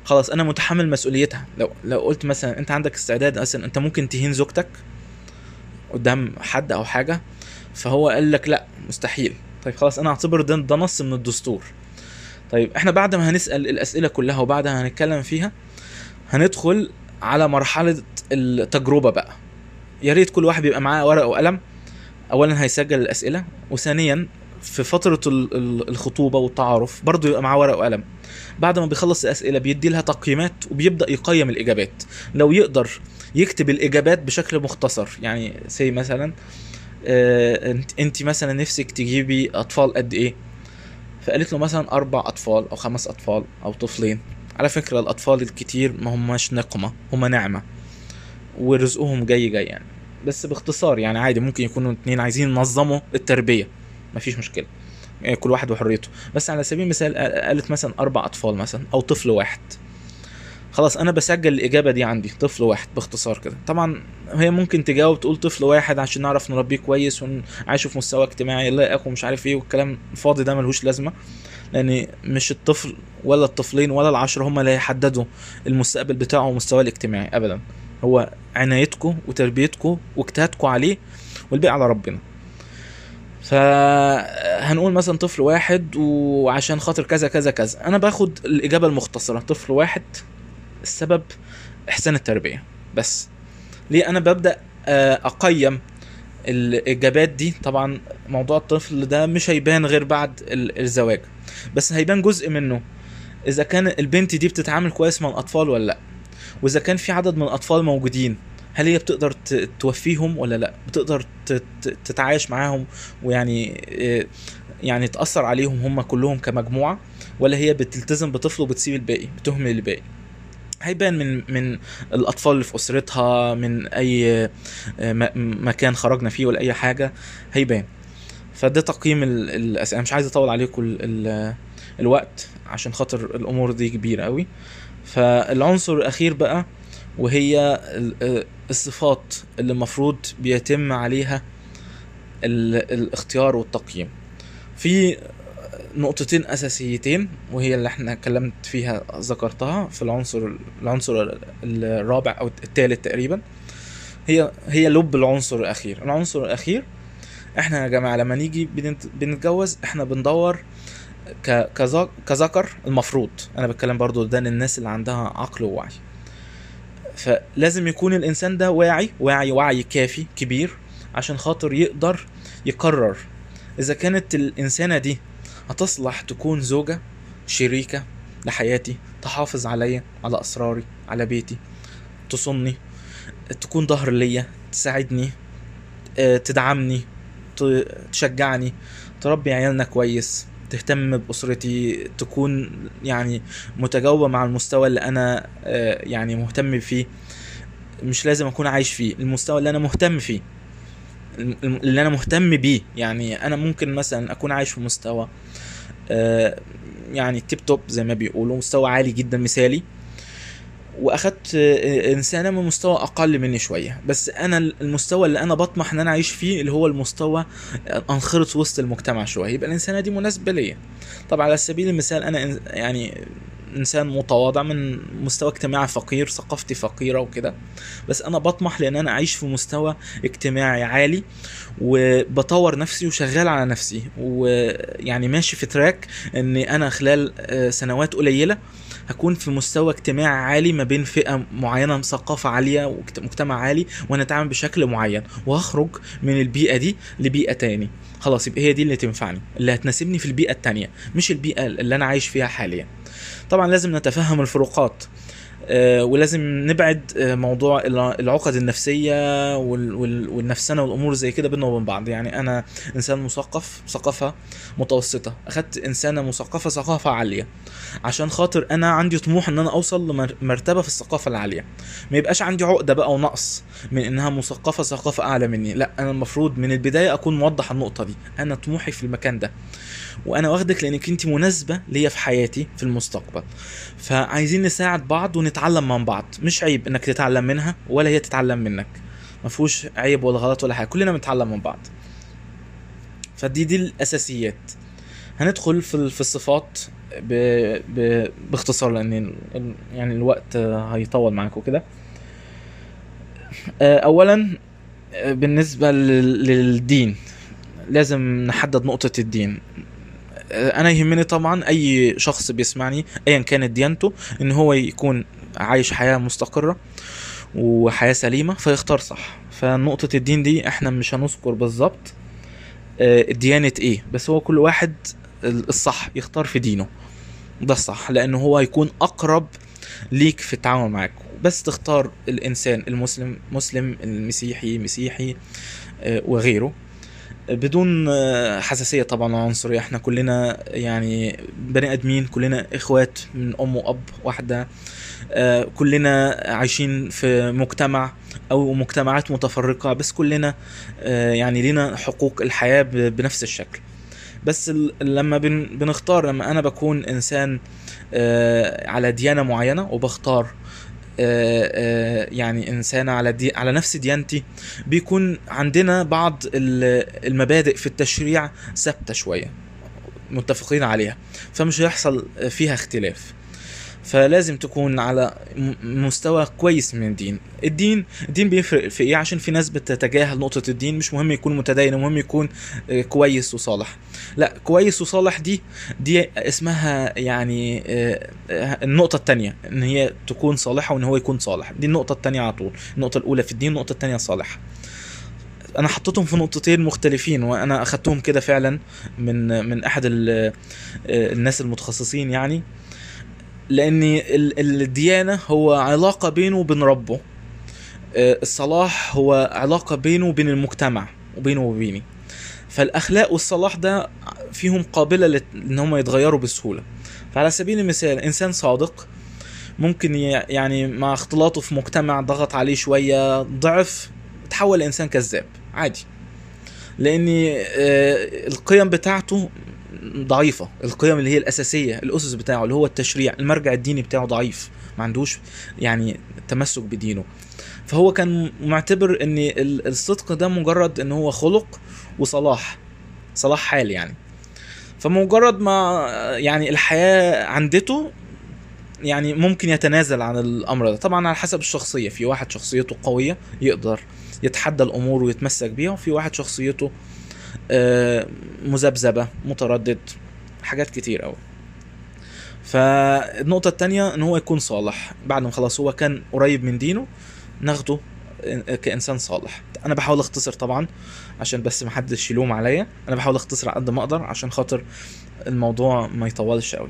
خلاص أنا متحمل مسؤوليتها. لو لو قلت مثلا أنت عندك استعداد مثلا أنت ممكن تهين زوجتك قدام حد أو حاجة فهو قال لك لا مستحيل. طيب خلاص أنا أعتبر ده, ده نص من الدستور. طيب إحنا بعد ما هنسأل الأسئلة كلها وبعدها هنتكلم فيها هندخل على مرحلة التجربة بقى. يا ريت كل واحد بيبقى معاه ورقة وقلم. اولا هيسجل الأسئلة وثانيا في فترة الخطوبة والتعارف برضه يبقى معاه ورقة وقلم. بعد ما بيخلص الأسئلة بيدي لها تقييمات وبيبدأ يقيم الإجابات. لو يقدر يكتب الإجابات بشكل مختصر يعني سي مثلا انت مثلا نفسك تجيبي أطفال قد إيه؟ فقالت له مثلا أربع أطفال أو خمس أطفال أو طفلين. على فكرة الأطفال الكتير ما هماش نقمة هما نعمة ورزقهم جاي جاي يعني. بس باختصار يعني عادي ممكن يكونوا اتنين عايزين ينظموا التربية مفيش مشكلة. يعني كل واحد وحريته. بس على سبيل المثال قالت مثلا أربع أطفال مثلا أو طفل واحد. خلاص أنا بسجل الإجابة دي عندي طفل واحد باختصار كده. طبعا هي ممكن تجاوب تقول طفل واحد عشان نعرف نربيه كويس ونعيشه في مستوى اجتماعي لائق ومش عارف إيه والكلام الفاضي ده ملهوش لازمة. لأن مش الطفل ولا الطفلين ولا العشرة هم اللي هيحددوا المستقبل بتاعه ومستواه الاجتماعي ابدا. هو عنايتكم وتربيتكم واجتهادكم عليه والباقي على ربنا. فهنقول مثلا طفل واحد وعشان خاطر كذا كذا كذا. أنا باخد الإجابة المختصرة طفل واحد السبب إحسان التربية. بس ليه أنا ببدأ آه، أقيم الإجابات دي؟ طبعا موضوع الطفل ده مش هيبان غير بعد ال- الزواج. بس هيبان جزء منه إذا كان البنت دي بتتعامل كويس مع الأطفال ولا لأ. وإذا كان في عدد من الأطفال موجودين هل هي بتقدر توفيهم ولا لأ؟ بتقدر تتعايش معاهم ويعني آه، يعني تأثر عليهم هم كلهم كمجموعة؟ ولا هي بتلتزم بطفل وبتسيب الباقي بتهمل الباقي؟ هيبان من من الأطفال اللي في أسرتها من أي آه، مكان خرجنا فيه ولا أي حاجة هيبان. فده تقييم ال- الاسئله مش عايز أطول عليكم ال- ال- الوقت عشان خاطر الأمور دي كبيرة قوي فالعنصر الأخير بقى وهي آه، الصفات اللي المفروض بيتم عليها ال- الاختيار والتقييم. في نقطتين أساسيتين وهي اللي إحنا اتكلمت فيها ذكرتها في العنصر العنصر الرابع أو الثالث تقريبا. هي هي لب العنصر الأخير. العنصر الأخير إحنا يا جماعة لما نيجي بنت- بنتجوز إحنا بندور كذكر المفروض. أنا بتكلم برضو ده للناس اللي عندها عقل ووعي. فلازم يكون الإنسان ده واعي واعي وعي كافي كبير عشان خاطر يقدر يقرر إذا كانت الإنسانة دي هتصلح تكون زوجة شريكة لحياتي تحافظ عليا على أسراري على بيتي تصني تكون ظهر ليا تساعدني آه، تدعمني تشجعني تربي عيالنا كويس تهتم بأسرتي تكون يعني متجاوبة مع المستوى اللي أنا آه، يعني مهتم فيه. مش لازم أكون عايش فيه المستوى اللي أنا مهتم فيه. اللي أنا مهتم بيه. يعني أنا ممكن مثلا أكون عايش في مستوى آه، يعني تيب توب زي ما بيقولوا مستوى عالي جدا مثالي. وأخدت آه، انسانه من مستوى أقل مني شوية. بس أنا المستوى اللي أنا بطمح إن أنا أعيش فيه اللي هو المستوى انخرط وسط المجتمع شوية. يبقى الانسانه دي مناسبة ليا. طبعا على سبيل المثال أنا يعني إنسان متواضع من مستوى اجتماعي فقير ثقافتي فقيرة وكده. بس أنا بطمح لأن أنا أعيش في مستوى اجتماعي عالي وبطور نفسي وشغال على نفسي. ويعني ماشي في تراك إن أنا خلال آه، سنوات قليلة هكون في مستوى اجتماعي عالي ما بين فئة معينة ثقافة عالية ومجتمع عالي ونتعامل بشكل معين وهخرج من البيئة دي لبيئة تاني. خلاص يبقى هي دي اللي تنفعني اللي هتناسبني في البيئة التانية مش البيئة اللي أنا عايش فيها حاليا. طبعا لازم نتفهم الفروقات آه، ولازم نبعد آه، موضوع الع- العقد النفسية وال- وال- والنفسنة والأمور زي كده بينا وبين بعض. يعني أنا إنسان مثقف ثقافة متوسطة. أخدت إنسانة مثقفة ثقافة عالية. عشان خاطر أنا عندي طموح إن أنا أوصل لمرتبة في الثقافة العالية. ما يبقاش عندي عقدة بقى ونقص من إنها مثقفة ثقافة أعلى مني. لا أنا المفروض من البداية أكون موضح النقطة دي. أنا طموحي في المكان ده. وأنا واخدك لأنك أنت مناسبة ليا في حياتي في المستقبل. فعايزين نساعد بعض ونتعلم من بعض. مش عيب إنك تتعلم منها ولا هي تتعلم منك. ما فيهوش عيب ولا غلط ولا حاجة. كلنا بنتعلم من بعض. فدي دي الأساسيات. هندخل في في الصفات ب... ب... باختصار لأن يعني الوقت هيطول معاكم كده آه، اولا آه، بالنسبة لل- للدين لازم نحدد نقطة الدين. أنا يهمني طبعا أي شخص بيسمعني ايا كانت ديانته إن هو يكون عايش حياة مستقرة وحياة سليمة فيختار صح. فنقطة الدين دي إحنا مش هنذكر بالظبط آه، ديانة إيه بس هو كل واحد الصح يختار في دينه. ده الصح لأن هو هيكون أقرب ليك في التعامل معاك. بس تختار الإنسان المسلم مسلم المسيحي مسيحي آه، وغيره. بدون آه، حساسية طبعا وعنصريه إحنا كلنا يعني بني آدمين كلنا إخوات من أم وأب واحدة آه، كلنا عايشين في مجتمع أو مجتمعات متفرقة بس كلنا آه، يعني لنا حقوق الحياة بنفس الشكل. بس لما بن بنختار لما أنا بكون إنسان على ديانة معينة وبختار يعني انسانه على دي على نفس ديانتي بيكون عندنا بعض ال- المبادئ في التشريع ثابتة شوية متفقين عليها فمش هيحصل فيها اختلاف. فلازم تكون على مستوى كويس من الدين. الدين الدين بيفرق في إيه؟ عشان في ناس بتتجاهل نقطة الدين مش مهم يكون متدين المهم يكون آه، كويس وصالح. لا كويس وصالح دي دي اسمها يعني آه، آه، النقطة التانية إن هي تكون صالحة وإن هو يكون صالح. دي النقطة التانية على طول النقطة الأولى في الدين النقطة التانية صالح أنا حطيتهم في نقطتين مختلفين وأنا أخدتهم كده فعلا من من أحد ال- الناس المتخصصين يعني. لأن ال- الديانة هو علاقة بينه وبين ربه. آه، الصلاح هو علاقة بينه وبين المجتمع وبينه وبيني. فالأخلاق والصلاح ده فيهم قابلة إن هم يتغيروا بسهولة. فعلى سبيل المثال إنسان صادق ممكن يعني مع اختلاطه في مجتمع ضغط عليه شوية ضعف تحول لانسان كذاب عادي. لأن آه، القيم بتاعته ضعيفة. القيم اللي هي الأساسية الأسس بتاعه اللي هو التشريع المرجع الديني بتاعه ضعيف ما عندوش يعني تمسك بدينه. فهو كان معتبر إن ال- الصدق ده مجرد إن هو خلق وصلاح صلاح حال يعني. فمجرد ما يعني الحياة عندته يعني ممكن يتنازل عن الأمر ده. طبعا على حسب الشخصية في واحد شخصيته قوية يقدر يتحدى الأمور ويتمسك بيها وفي واحد شخصيته مذبذبة متردد حاجات كتير قوي فالنقطة التانية إن هو يكون صالح. بعد ما خلاص هو كان قريب من دينه ناخده كإنسان صالح. أنا بحاول أختصر طبعا عشان بس محدش يلوم عليا. أنا بحاول أختصر قد ما أقدر عشان خاطر الموضوع ما يطولش قوي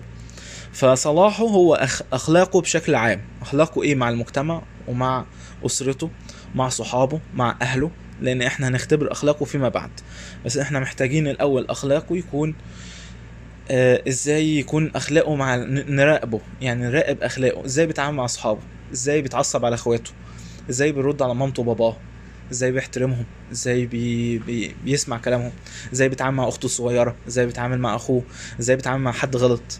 فصلاحه هو أخ... أخلاقه بشكل عام. أخلاقه إيه مع المجتمع ومع أسرته مع صحابه مع أهله؟ لأن إحنا هنختبر أخلاقه فيما بعد. بس إحنا محتاجين الأول أخلاقه يكون آه إزاي يكون أخلاقه مع نراقبه. يعني نراقب أخلاقه. إزاي بيتعامل مع أصحابه. إزاي بيتعصب على إخواته. إزاي بيرد على مامته وباباه. إزاي بيحترمهم. إزاي بي بي بيسمع كلامهم. إزاي بيتعامل مع أخته الصغيرة. إزاي بيتعامل مع أخوه. إزاي بيتعامل مع حد غلط.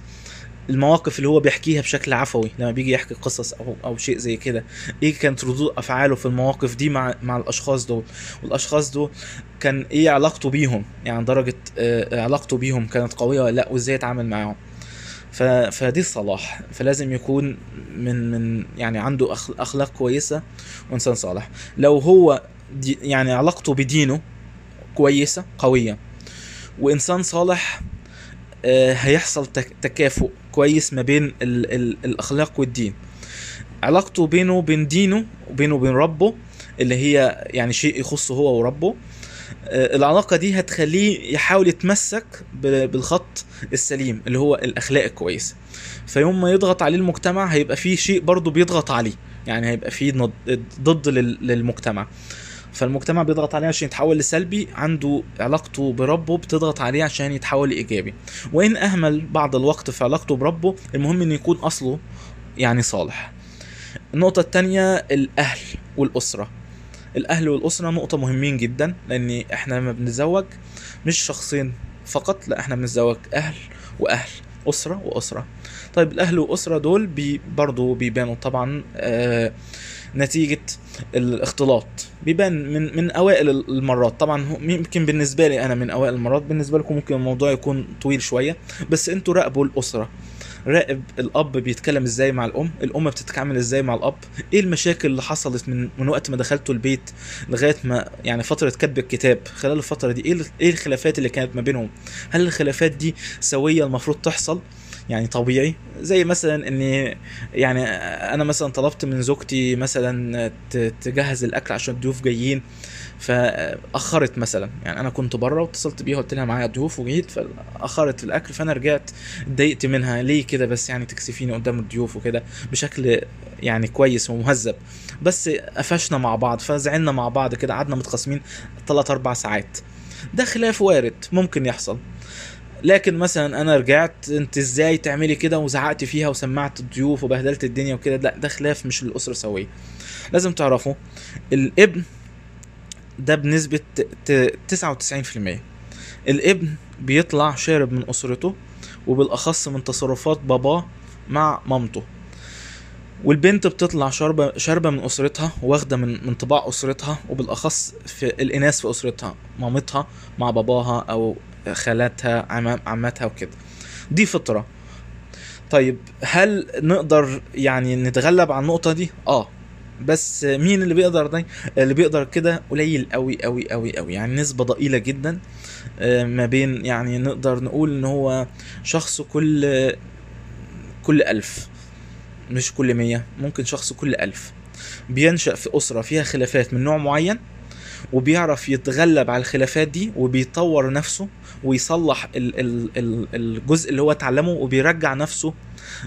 المواقف اللي هو بيحكيها بشكل عفوي لما بيجي يحكي قصص أو أو شيء زي كده إيه كانت ردود أفعاله في المواقف دي مع مع الأشخاص دول والأشخاص دول كان إيه علاقته بيهم يعني درجة آه، علاقته بيهم كانت قوية ولا لأ وإزاي يتعامل معاهم. فدي الصلاح فلازم يكون من من يعني عنده. أخلاق كويسة وإنسان صالح لو هو دي يعني علاقته بدينه كويسة قوية وإنسان صالح آه، هيحصل تك- تكافؤ كويس ما بين ال ال الأخلاق والدين. علاقته بينه وبين دينه وبينه وبين ربه اللي هي يعني شيء يخصه هو وربه آه، العلاقة دي هتخليه يحاول يتمسك بالخط السليم اللي هو الأخلاق الكويسه فيوم ما يضغط عليه المجتمع هيبقى فيه شيء برضه بيضغط عليه. يعني هيبقى فيه ضد لل- للمجتمع. فالمجتمع بيضغط عليه عشان يتحول لسلبي عنده علاقته بربه بتضغط عليه عشان يتحول لإيجابي. وإن أهمل بعض الوقت في علاقته بربه المهم إنه يكون أصله يعني صالح. النقطة التانية الأهل والأسرة. الأهل والأسرة نقطة مهمين جدا لأن إحنا لما بنتزوج مش شخصين فقط لا إحنا بنتزوج أهل وأهل أسرة وأسرة. طيب الأهل والأسرة دول بي برضو بيبانوا طبعا آه نتيجة الاختلاط. بيبان من من أوائل المرات. طبعا يمكن بالنسبة لي أنا من أوائل المرات بالنسبة لكم ممكن الموضوع يكون طويل شوية. بس أنتوا راقبوا الأسرة. راقب الأب بيتكلم إزاي مع الأم؟ الأم بتتعامل إزاي مع الأب؟ إيه المشاكل اللي حصلت من من وقت ما دخلتوا البيت لغاية ما يعني فترة كتب الكتاب؟ خلال الفترة دي إيه إيه الخلافات اللي كانت ما بينهم؟ هل الخلافات دي سوية المفروض تحصل؟ يعني طبيعي. زي مثلا إني يعني أنا مثلا طلبت من زوجتي مثلا تجهز الأكل عشان الضيوف جايين فأخرت مثلا. يعني أنا كنت بره واتصلت بيها قلت لها معايا ضيوف وجيت فأخرت الأكل فأنا رجعت اتضايقت منها. ليه كده بس؟ يعني تكسفيني قدام الضيوف وكده بشكل يعني كويس ومهذب. بس قفشنا مع بعض فزعلنا مع بعض كده قعدنا متخاصمين 3 4 ساعات. ده خلاف وارد ممكن يحصل. لكن مثلا أنا رجعت أنت إزاي تعملي كده؟ وزعقت فيها وسمعت الضيوف وبهدلت الدنيا وكده. لا ده خلاف مش الاسره سوية. لازم تعرفوا الابن ده بنسبة ت- ت- 99% الابن بيطلع شارب من أسرته وبالأخص من تصرفات باباه مع مامته. والبنت بتطلع شاربة شاربة من أسرتها واخدة من من طباع أسرتها وبالأخص في الإناث في أسرتها مامتها مع باباها أو خالاتها عماتها وكده. دي فطرة. طيب هل نقدر يعني نتغلب على النقطة دي؟ آه. بس مين اللي بيقدر ده؟ اللي بيقدر كده قليل قوي قوي قوي قوي يعني نسبة ضئيلة جدا آه، ما بين يعني نقدر نقول إن هو شخص كل كل ألف. مش كل مية ممكن شخص كل ألف. بينشأ في أسرة فيها خلافات من نوع معين وبيعرف يتغلب على الخلافات دي وبيطور نفسه ويصلح ال- ال- ال- الجزء اللي هو اتعلمه وبيرجع نفسه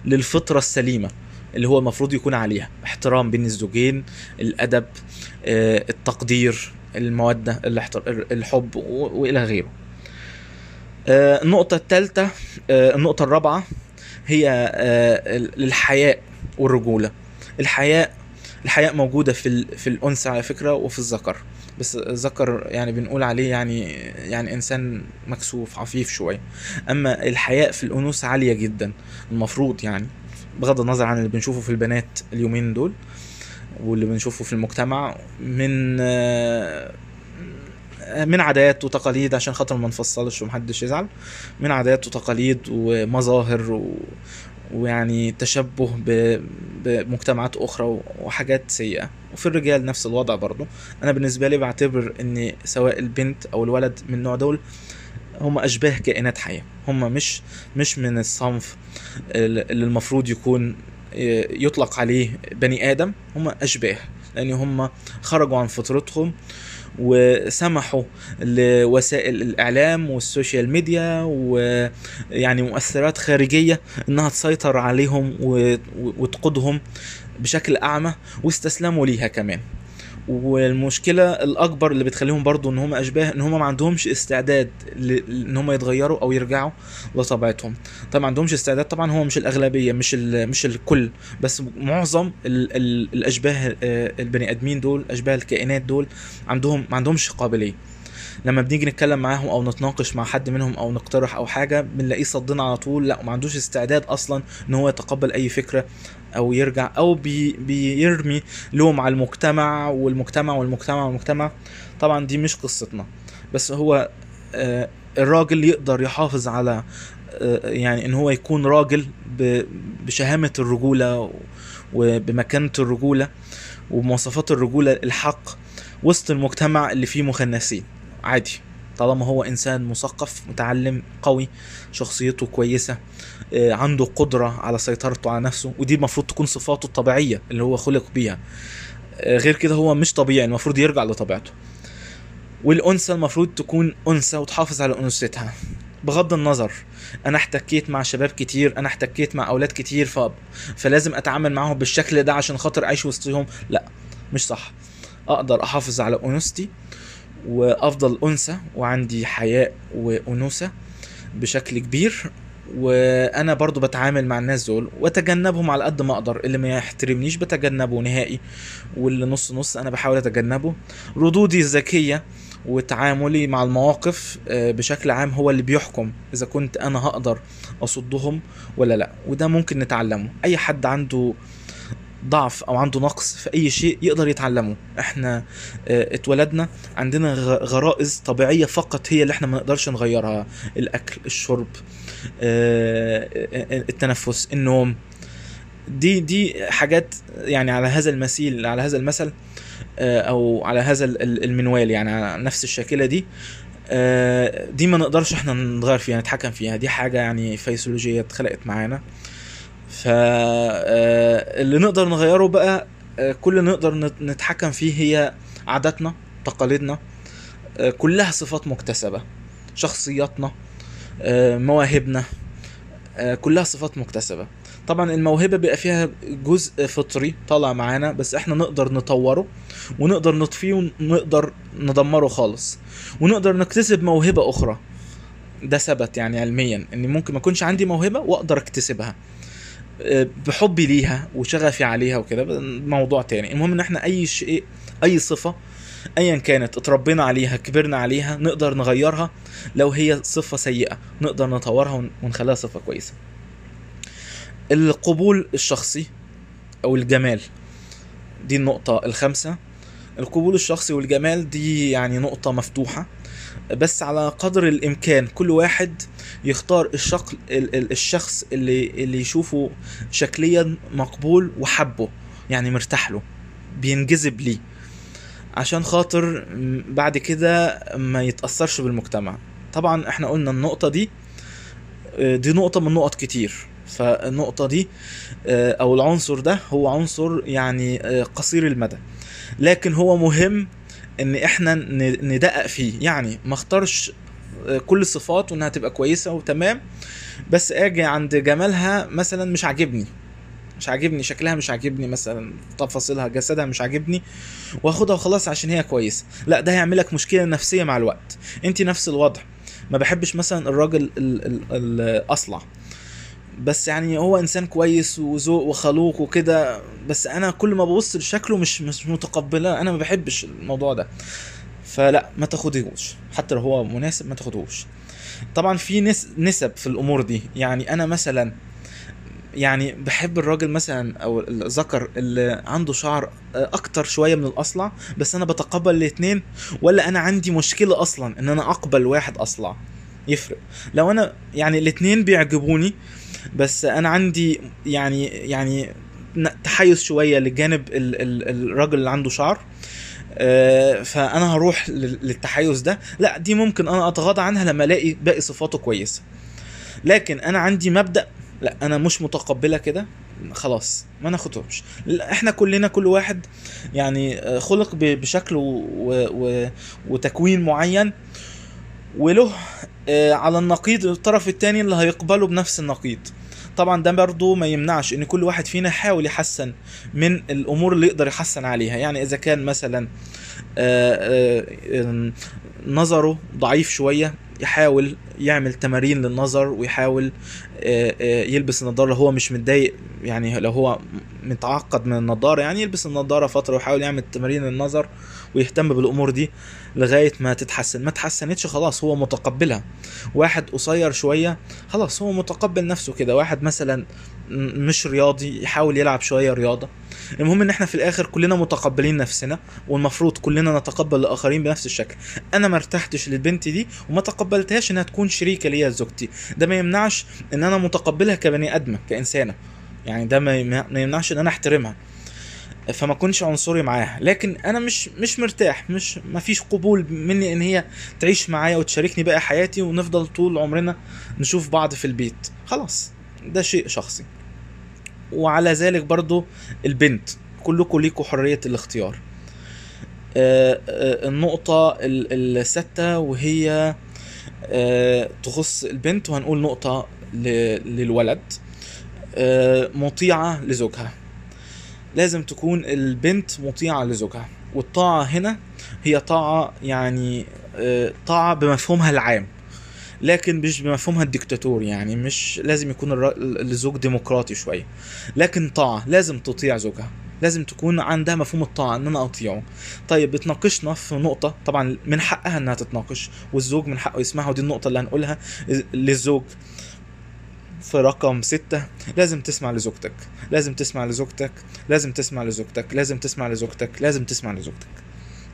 للفطرة السليمة اللي هو المفروض يكون عليها. احترام بين الزوجين الأدب آه، التقدير الاحتر- الحب و- وإلى غيره. آه، النقطة الثالثة النقطة الرابعة هي آه، ال- الحياء والرجولة. الحياء الحياء موجودة في ال- في الأنثى على فكرة وفي الذكر. بس الذكر يعني بنقول عليه يعني يعني إنسان مكسوف عفيف شوية. أما الحياء في الأنوثة عالية جدا المفروض يعني بغض النظر عن اللي بنشوفه في البنات اليومين دول واللي بنشوفه في المجتمع من من عادات وتقاليد عشان خاطر ما نفصلش ومحدش يزعل من عادات وتقاليد ومظاهر و... ويعني تشبه. بمجتمعات أخرى وحاجات سيئة. وفي الرجال نفس الوضع برضو. أنا بالنسبة لي بعتبر إن سواء البنت أو الولد من النوع دول هم أشباه كائنات حية. هم مش مش من الصنف اللي المفروض يكون يطلق عليه بني آدم. هم أشباه. لأن هم خرجوا عن فطرتهم وسمحوا لوسائل الإعلام والسوشيال ميديا ويعني مؤثرات خارجية إنها تسيطر عليهم وتقودهم بشكل أعمى واستسلموا ليها كمان. والمشكلة الأكبر اللي بتخليهم برضو إن هم أشباه إن هم ما عندهمش استعداد إن هم يتغيروا أو يرجعوا لطبيعتهم. طبعا ما عندهمش استعداد طبعا هو مش الأغلبية مش مش الكل بس معظم ال ال الأشباه آه، البني آدمين دول أشباه الكائنات دول عندهم ما عندهمش قابلية. لما بنيجي نتكلم معاهم أو نتناقش مع حد منهم أو نقترح أو حاجة بنلاقيه صدنا على طول لا ما عندوش استعداد أصلا إن هو يتقبل أي فكرة أو يرجع أو بي بيرمي لوم على المجتمع والمجتمع والمجتمع والمجتمع. طبعا دي مش قصتنا. بس هو آه، الراجل يقدر يحافظ على آه، يعني إن هو يكون راجل بشهامة الرجولة وبمكانة الرجولة وبمواصفات الرجولة الحق وسط المجتمع اللي فيه مخنثين عادي. طالما هو إنسان مثقف متعلم قوي شخصيته كويسة آه، عنده قدرة على سيطرته على نفسه ودي المفروض تكون صفاته الطبيعية اللي هو خلق بيها. آه، غير كده هو مش طبيعي المفروض يرجع لطبيعته. والأنثى المفروض تكون أنثى وتحافظ على أنوثتها. بغض النظر أنا احتكيت مع شباب كتير أنا احتكيت مع أولاد كتير ف... فلازم أتعامل معاهم بالشكل ده عشان خاطر أعيش وسطهم. لا مش صح. أقدر أحافظ على أنوثتي وأفضل أنثى وعندي حياء وأنوثة بشكل كبير وأنا برضو بتعامل مع الناس دول وأتجنبهم على قد ما أقدر اللي ما يحترمنيش بتجنبه نهائي واللي نص نص أنا بحاول أتجنبه. ردودي الذكية وتعاملي مع المواقف آه، بشكل عام هو اللي بيحكم إذا كنت أنا هقدر أصدهم ولا لأ وده ممكن نتعلمه. أي حد عنده ضعف أو عنده نقص في أي شيء يقدر يتعلمه. إحنا آه، اتولدنا عندنا غرائز طبيعية فقط هي اللي إحنا ما نقدرش نغيرها. الأكل الشرب آه، آه، التنفس النوم. دي دي حاجات يعني على هذا المثيل على هذا المثل أو على هذا ال- ال- المنوال يعني على نفس الشاكلة دي. دي ما نقدرش إحنا نتغير فيها نتحكم فيها. دي حاجة يعني فيسيولوجية اتخلقت معانا. ف آه، نقدر نغيره بقى آه، كل اللي نقدر نت- نتحكم فيه هي عاداتنا تقاليدنا آه، كلها صفات مكتسبة شخصياتنا مواهبنا كلها صفات مكتسبة. طبعا الموهبة بيبقى فيها جزء فطري طالع معانا بس إحنا نقدر نطوره ونقدر نطفيه ونقدر ندمره خالص ونقدر نكتسب موهبة أخرى. ده ثبت يعني علميا إن ممكن ما يكونش عندي موهبة وأقدر أكتسبها. بحبي ليها وشغفي عليها وكده ده موضوع تاني. المهم إن إحنا أي شيء أي صفة ايا كانت اتربينا عليها كبرنا عليها نقدر نغيرها. لو هي صفة سيئة نقدر نطورها ون- ونخليها صفة كويسة. القبول الشخصي أو الجمال. دي النقطة الخامسة. القبول الشخصي والجمال دي يعني نقطة مفتوحة. بس على قدر الإمكان كل واحد يختار الشكل ال- ال- الشخص اللي اللي يشوفه شكليا مقبول وحبه يعني مرتاح له بينجذب ليه. عشان خاطر بعد كده ما يتأثرش بالمجتمع. طبعا إحنا قلنا النقطة دي دي نقطة من نقط كتير. فالنقطة دي أو العنصر ده هو عنصر يعني آه، قصير المدى. لكن هو مهم إن إحنا ندقق فيه. يعني ما اختارش آه، كل الصفات وإنها تبقى كويسة وتمام. بس آجي عند جمالها مثلا مش عاجبني. مش عاجبني شكلها مش عاجبني مثلا تفاصيلها جسدها مش عاجبني واخدها وخلاص عشان هي كويسة. لا ده هيعمل لك مشكلة نفسية مع الوقت. انت نفس الوضع. ما بحبش مثلا الراجل ال- ال- الاصلع بس يعني هو إنسان كويس وذوق وخلوق وكده بس أنا كل ما ببص لشكله مش مش متقبلة أنا ما بحبش الموضوع ده. فلا ما تاخدهوش. حتى لو هو مناسب ما تاخدهوش. طبعا في نس نسب في الأمور دي. يعني أنا مثلا يعني بحب الراجل مثلا أو الذكر اللي عنده شعر أكتر شوية من الأصلع بس أنا بتقبل الاتنين ولا أنا عندي مشكلة أصلا إن أنا أقبل واحد أصلع؟ يفرق. لو أنا يعني الاتنين بيعجبوني بس أنا عندي يعني يعني تحيز شوية لجانب ال ال الراجل اللي عنده شعر. آه، فأنا هروح لل- للتحيز ده. لا دي ممكن أنا أتغاضى عنها لما ألاقي باقي صفاته كويسة. لكن أنا عندي مبدأ. لا أنا مش متقبلة كده. خلاص ما ناخدهمش. إحنا كلنا كل واحد يعني آه، خلق بشكل و... و... وتكوين معين. وله على النقيض الطرف التاني اللي هيقبله بنفس النقيض. طبعا ده برضه ما يمنعش إن كل واحد فينا يحاول يحسن من الأمور اللي يقدر يحسن عليها. يعني إذا كان مثلا آه، آه، نظره ضعيف شوية يحاول يعمل تمارين للنظر ويحاول آه، آه، يلبس النضارة هو مش متضايق يعني لو هو متعقد من النضارة يعني يلبس النضارة فترة ويحاول يعمل تمارين النظر ويهتم بالأمور دي لغاية ما تتحسن. ما تحسنتش خلاص هو متقبلها. واحد قصير شوية خلاص هو متقبل نفسه كده. واحد مثلا مش رياضي يحاول يلعب شوية رياضة. المهم إن إحنا في الآخر كلنا متقبلين نفسنا والمفروض كلنا نتقبل الآخرين بنفس الشكل. أنا ما ارتحتش للبنت دي وما تقبلتهاش إنها تكون شريكة ليا زوجتي. ده ما يمنعش إن أنا متقبلها كبني آدمة كإنسانة. يعني ده ما يم- ما يمنعش إن أنا أحترمها. فما اكونش عنصري معاها. لكن أنا مش مش مرتاح مش ما فيش قبول مني إن هي تعيش معايا وتشاركني باقي حياتي ونفضل طول عمرنا نشوف بعض في البيت. خلاص ده شيء شخصي. وعلى ذلك برضو البنت كلكم ليكوا حرية الاختيار. آه، آه، النقطة ال- الستة وهي آه، تخص البنت وهنقول نقطة للولد مطيعة لزوجها. لازم تكون البنت مطيعة لزوجها. والطاعة هنا هي طاعة يعني طاعة بمفهومها العام. لكن مش بمفهومها الديكتاتوري يعني مش لازم يكون الزوج ديمقراطي شوية لكن طاعة لازم تطيع زوجها. لازم تكون عندها مفهوم الطاعة إن أنا أطيعه. طيب بتناقشنا في نقطة طبعا من حقها إنها تتناقش والزوج من حقه يسمعها ودي النقطة اللي هنقولها للزوج في رقم ستة لازم تسمع لزوجتك. لازم تسمع لزوجتك. لازم تسمع لزوجتك. لازم تسمع لزوجتك. لازم تسمع لزوجتك.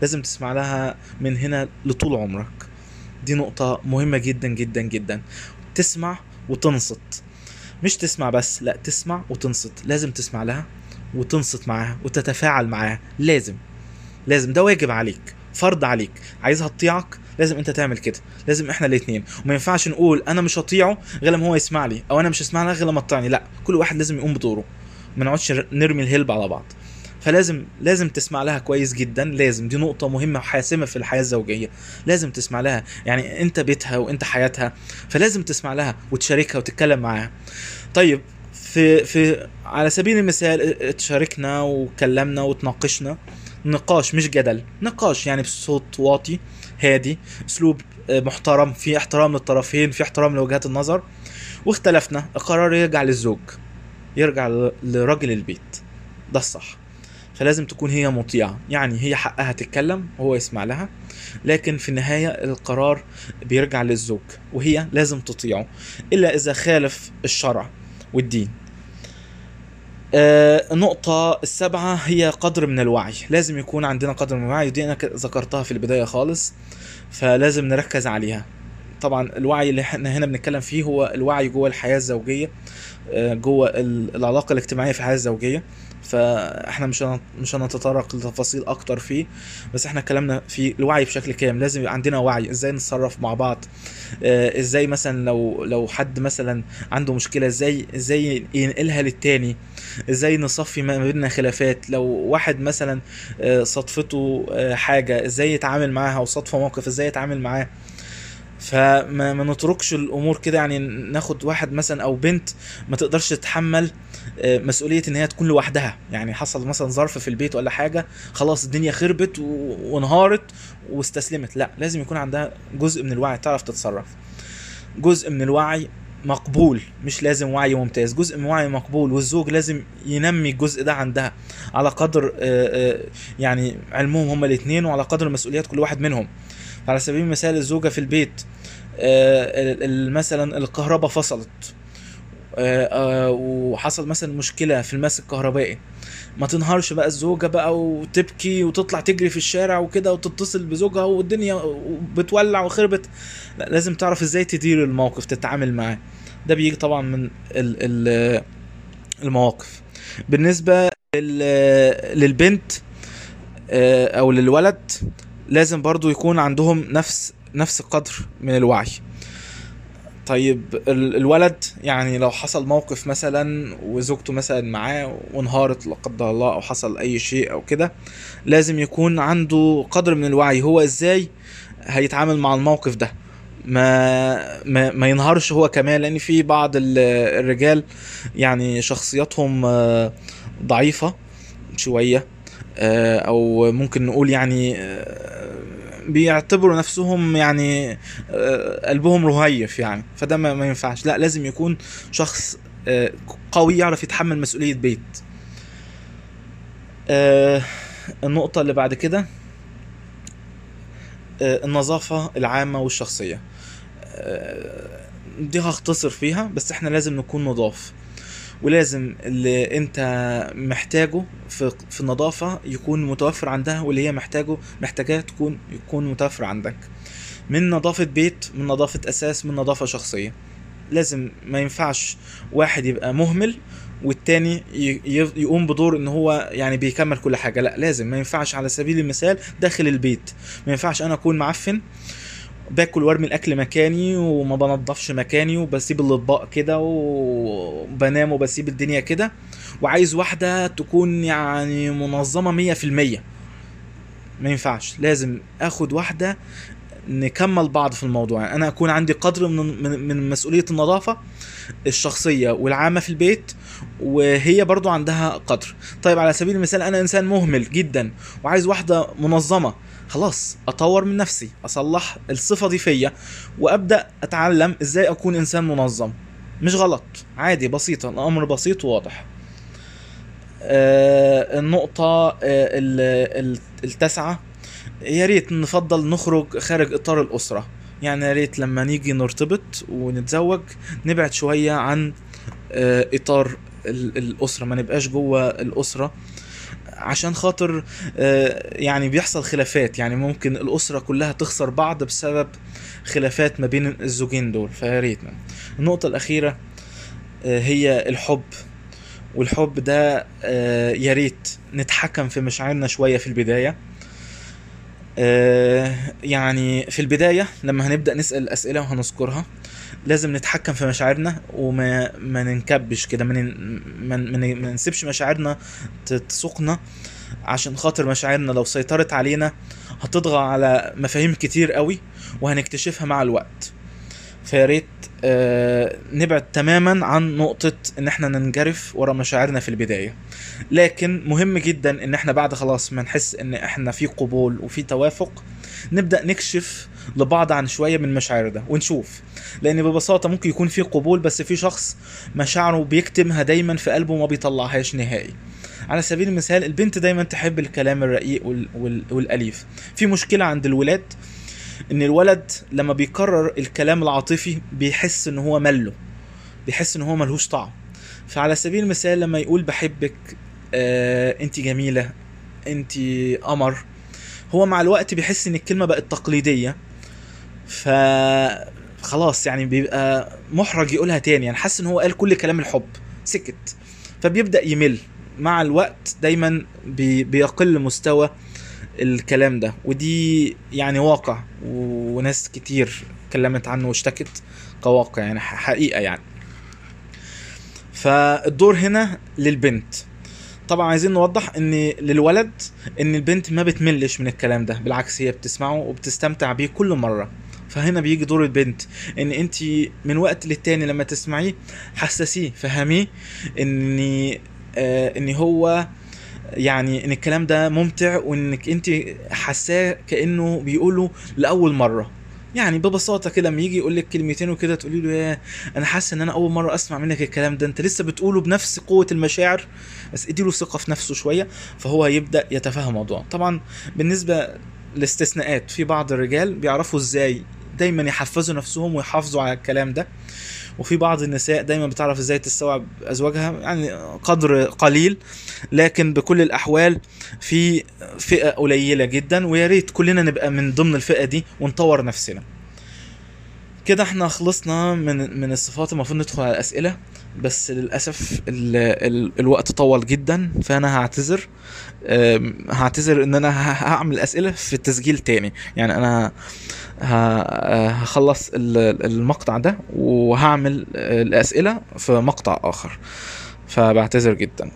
لازم تسمع لها من هنا لطول عمرك. دي نقطة مهمة جدا جدا جدا. تسمع وتنصت. مش تسمع بس لا تسمع وتنصت. لازم تسمع لها وتنصت معاها وتتفاعل معاها. لازم لازم. ده واجب عليك فرض عليك. عايزها تطيعك لازم أنت تعمل كده. لازم إحنا الاثنين وما ينفعش نقول أنا مش هطيعه غير لما هو يسمع لي أو أنا مش هسمع له غير لما تطيعني. لا كل واحد لازم يقوم بدوره. ما نقعدش نرمي الهلب على بعض. فلازم لازم تسمع لها كويس جدا. لازم دي نقطة مهمة وحاسمة في الحياة الزوجية. لازم تسمع لها. يعني انت بيتها وانت حياتها فلازم تسمع لها وتشاركها وتتكلم معاها. طيب في في على سبيل المثال اتشاركنا وكلمنا وتناقشنا. نقاش مش جدل نقاش يعني بصوت واطي هادي أسلوب آه، محترم في احترام للطرفين في احترام لوجهات النظر. واختلفنا القرار يرجع للزوج يرجع لراجل البيت. ده الصح. فلازم تكون هي مطيعة. يعني هي حقها تتكلم وهو يسمع لها. لكن في النهاية القرار بيرجع للزوج وهي لازم تطيعه إلا إذا خالف الشرع والدين. آه، النقطة السابعة هي قدر من الوعي. لازم يكون عندنا قدر من الوعي ودي أنا ذكرتها في البداية خالص فلازم نركز عليها. طبعا الوعي اللي إحنا هنا بنتكلم فيه هو الوعي جوه الحياة الزوجية آه، جوه ال- العلاقة الاجتماعية في الحياة الزوجية. فاحنا مش مش هنتطرق لتفاصيل أكتر فيه بس إحنا كلامنا في الوعي بشكل كامل. لازم يبقى عندنا وعي. إزاي نتصرف مع بعض؟ آه، إزاي مثلا لو لو حد مثلا عنده مشكلة إزاي إزاي ينقلها للتاني؟ إزاي نصفي ما بيننا خلافات؟ لو واحد مثلا آه، صدفته آه، حاجة إزاي يتعامل معاها؟ أو صدفة موقف إزاي يتعامل معاه؟ فما ما نتركش الأمور كده. يعني ناخد واحد مثلا أو بنت ما تقدرش تتحمل مسؤولية إن هي تكون لوحدها. يعني حصل مثلا ظرف في البيت ولا حاجة خلاص الدنيا خربت وانهارت واستسلمت. لا لازم يكون عندها جزء من الوعي تعرف تتصرف. جزء من الوعي مقبول مش لازم وعي ممتاز. جزء من وعي مقبول والزوج لازم ينمي الجزء ده عندها. على قدر آه، آه، يعني علمهم هما الاثنين وعلى قدر مسؤوليات كل واحد منهم. على سبيل المثال الزوجة في البيت آه، ال- ال- مثلا الكهرباء فصلت. آه، آه، وحصل مثلا مشكلة في الماس الكهربائي. ما تنهارش بقى الزوجة بقى وتبكي وتطلع تجري في الشارع وكده وتتصل بزوجها والدنيا بتولع وخربت. لا لازم تعرف إزاي تدير الموقف تتعامل معاه. ده بيجي طبعا من ال ال المواقف. بالنسبة لل- للبنت آه، أو للولد لازم برضو يكون عندهم نفس نفس القدر من الوعي. طيب ال- الولد يعني لو حصل موقف مثلا وزوجته مثلا معاه وانهارت لا قدر الله أو حصل أي شيء أو كده لازم يكون عنده قدر من الوعي هو إزاي هيتعامل مع الموقف ده. ما ما, ما ينهارش هو كمان لأن في بعض ال- الرجال يعني شخصياتهم آه، ضعيفة شوية آه، أو ممكن نقول يعني آه، بيعتبروا نفسهم يعني آه، قلبهم رهيف يعني. فده ما ينفعش. لا لازم يكون شخص آه، قوي يعرف يتحمل مسؤولية بيت. آه، النقطة اللي بعد كده النظافة العامة والشخصية. دي هختصر فيها بس إحنا لازم نكون نضاف. ولازم اللي انت محتاجه في في النظافة يكون متوفر عندها واللي هي محتاجه محتاجاه تكون يكون متوفر عندك. من نظافة بيت من نظافة أساس من نظافة شخصية. لازم ما ينفعش واحد يبقى مهمل والتاني يقوم بدور إن هو يعني بيكمل كل حاجة. لا لازم. ما ينفعش على سبيل المثال داخل البيت. ما ينفعش أنا أكون معفن باكل وارمي الأكل مكاني وما بنضفش مكاني وبسيب الأطباق كده وبنام وبسيب الدنيا كده. وعايز واحدة تكون يعني منظمة مية في المية. ما ينفعش. لازم آخد واحدة نكمل بعض في الموضوع. يعني أنا أكون عندي قدر من من, من مسؤولية النظافة الشخصية والعامة في البيت وهي برضو عندها قدر. طيب على سبيل المثال أنا إنسان مهمل جدا وعايز واحدة منظمة خلاص أطور من نفسي أصلح الصفة دي فيا وأبدأ أتعلم إزاي أكون إنسان منظم. مش غلط عادي بسيطة الأمر بسيط وواضح. آه النقطة آه ال- ال- التاسعة يا ريت نفضل نخرج خارج إطار الأسرة. يعني يا ريت لما نيجي نرتبط ونتزوج نبعد شوية عن آه، إطار الأسرة ما نبقاش جوه الأسرة عشان خاطر آه، يعني بيحصل خلافات. يعني ممكن الأسرة كلها تخسر بعض بسبب خلافات ما بين الزوجين دول. فيا ريت النقطة الأخيرة آه، هي الحب. والحب ده آه، يا ريت نتحكم في مشاعرنا شوية في البداية. يعني في البداية لما هنبدأ نسأل أسئلة وهنذكرها لازم نتحكم في مشاعرنا وما ما ننكبش كده ما نن- ما نسيبش مشاعرنا تسوقنا عشان خاطر مشاعرنا لو سيطرت علينا هتطغى على مفاهيم كتير قوي وهنكتشفها مع الوقت. فيا ريت آه، نبعد تماما عن نقطة إن إحنا ننجرف ورا مشاعرنا في البداية. لكن مهم جدا إن إحنا بعد خلاص ما نحس إن إحنا في قبول وفي توافق نبدأ نكشف لبعض عن شوية من مشاعرنا ونشوف. لأن ببساطة ممكن يكون في قبول بس في شخص مشاعره بيكتمها دايما في قلبه وما بيطلعهاش نهائي. على سبيل المثال البنت دايما تحب الكلام الرقيق وال... وال... والأليف. في مشكلة عند الولاد إن الولد لما بيكرر الكلام العاطفي بيحس إن هو مله بيحس إن هو ملهوش طعم. فعلى سبيل المثال لما يقول بحبك آه انت جميلة انت قمر هو مع الوقت بيحس إن الكلمة بقت تقليدية. ف خلاص يعني بيبقى محرج يقولها تاني. يعني حاسس إن هو قال كل كلام الحب. سكت. فبيبدأ يمل. مع الوقت دايما بي بيقل مستوى الكلام ده. ودي يعني واقع. وناس كتير اتكلمت عنه واشتكت كواقع يعني حقيقة يعني. فالدور هنا للبنت. طبعا عايزين نوضح إن للولد إن البنت ما بتملش من الكلام ده. بالعكس هي بتسمعه وبتستمتع بيه كل مرة. فهنا بيجي دور البنت إن أنت من وقت للتاني لما تسمعيه حسسيه فهميه ان آه إن هو يعني إن الكلام ده ممتع وإنك أنت حاساه كأنه بيقوله لأول مرة. يعني ببساطة كده لما يجي يقول لك كلمتين وكده تقولي له يا أنا حاسه إن أنا أول مرة أسمع منك الكلام ده أنت لسه بتقوله بنفس قوة المشاعر؟ بس اديله ثقة في نفسه شوية فهو يبدا يتفهم الموضوع. طبعا بالنسبة لاستثناءات في بعض الرجال بيعرفوا إزاي دايما يحفزوا نفسهم ويحافظوا على الكلام ده. وفي بعض النساء دايما بتعرف إزاي تستوعب أزواجها يعني قدر قليل لكن بكل الأحوال في فئة قليلة جدا ويا ريت كلنا نبقى من ضمن الفئة دي ونطور نفسنا. كده إحنا خلصنا من من الصفات المفروض ندخل على الأسئلة. بس للأسف ال ال الوقت طول جدا فأنا هعتذر هعتذر إن أنا هعمل أسئلة في تسجيل تاني. يعني أنا هخلص المقطع ده وهعمل الأسئلة في مقطع آخر. فبعتذر جدا.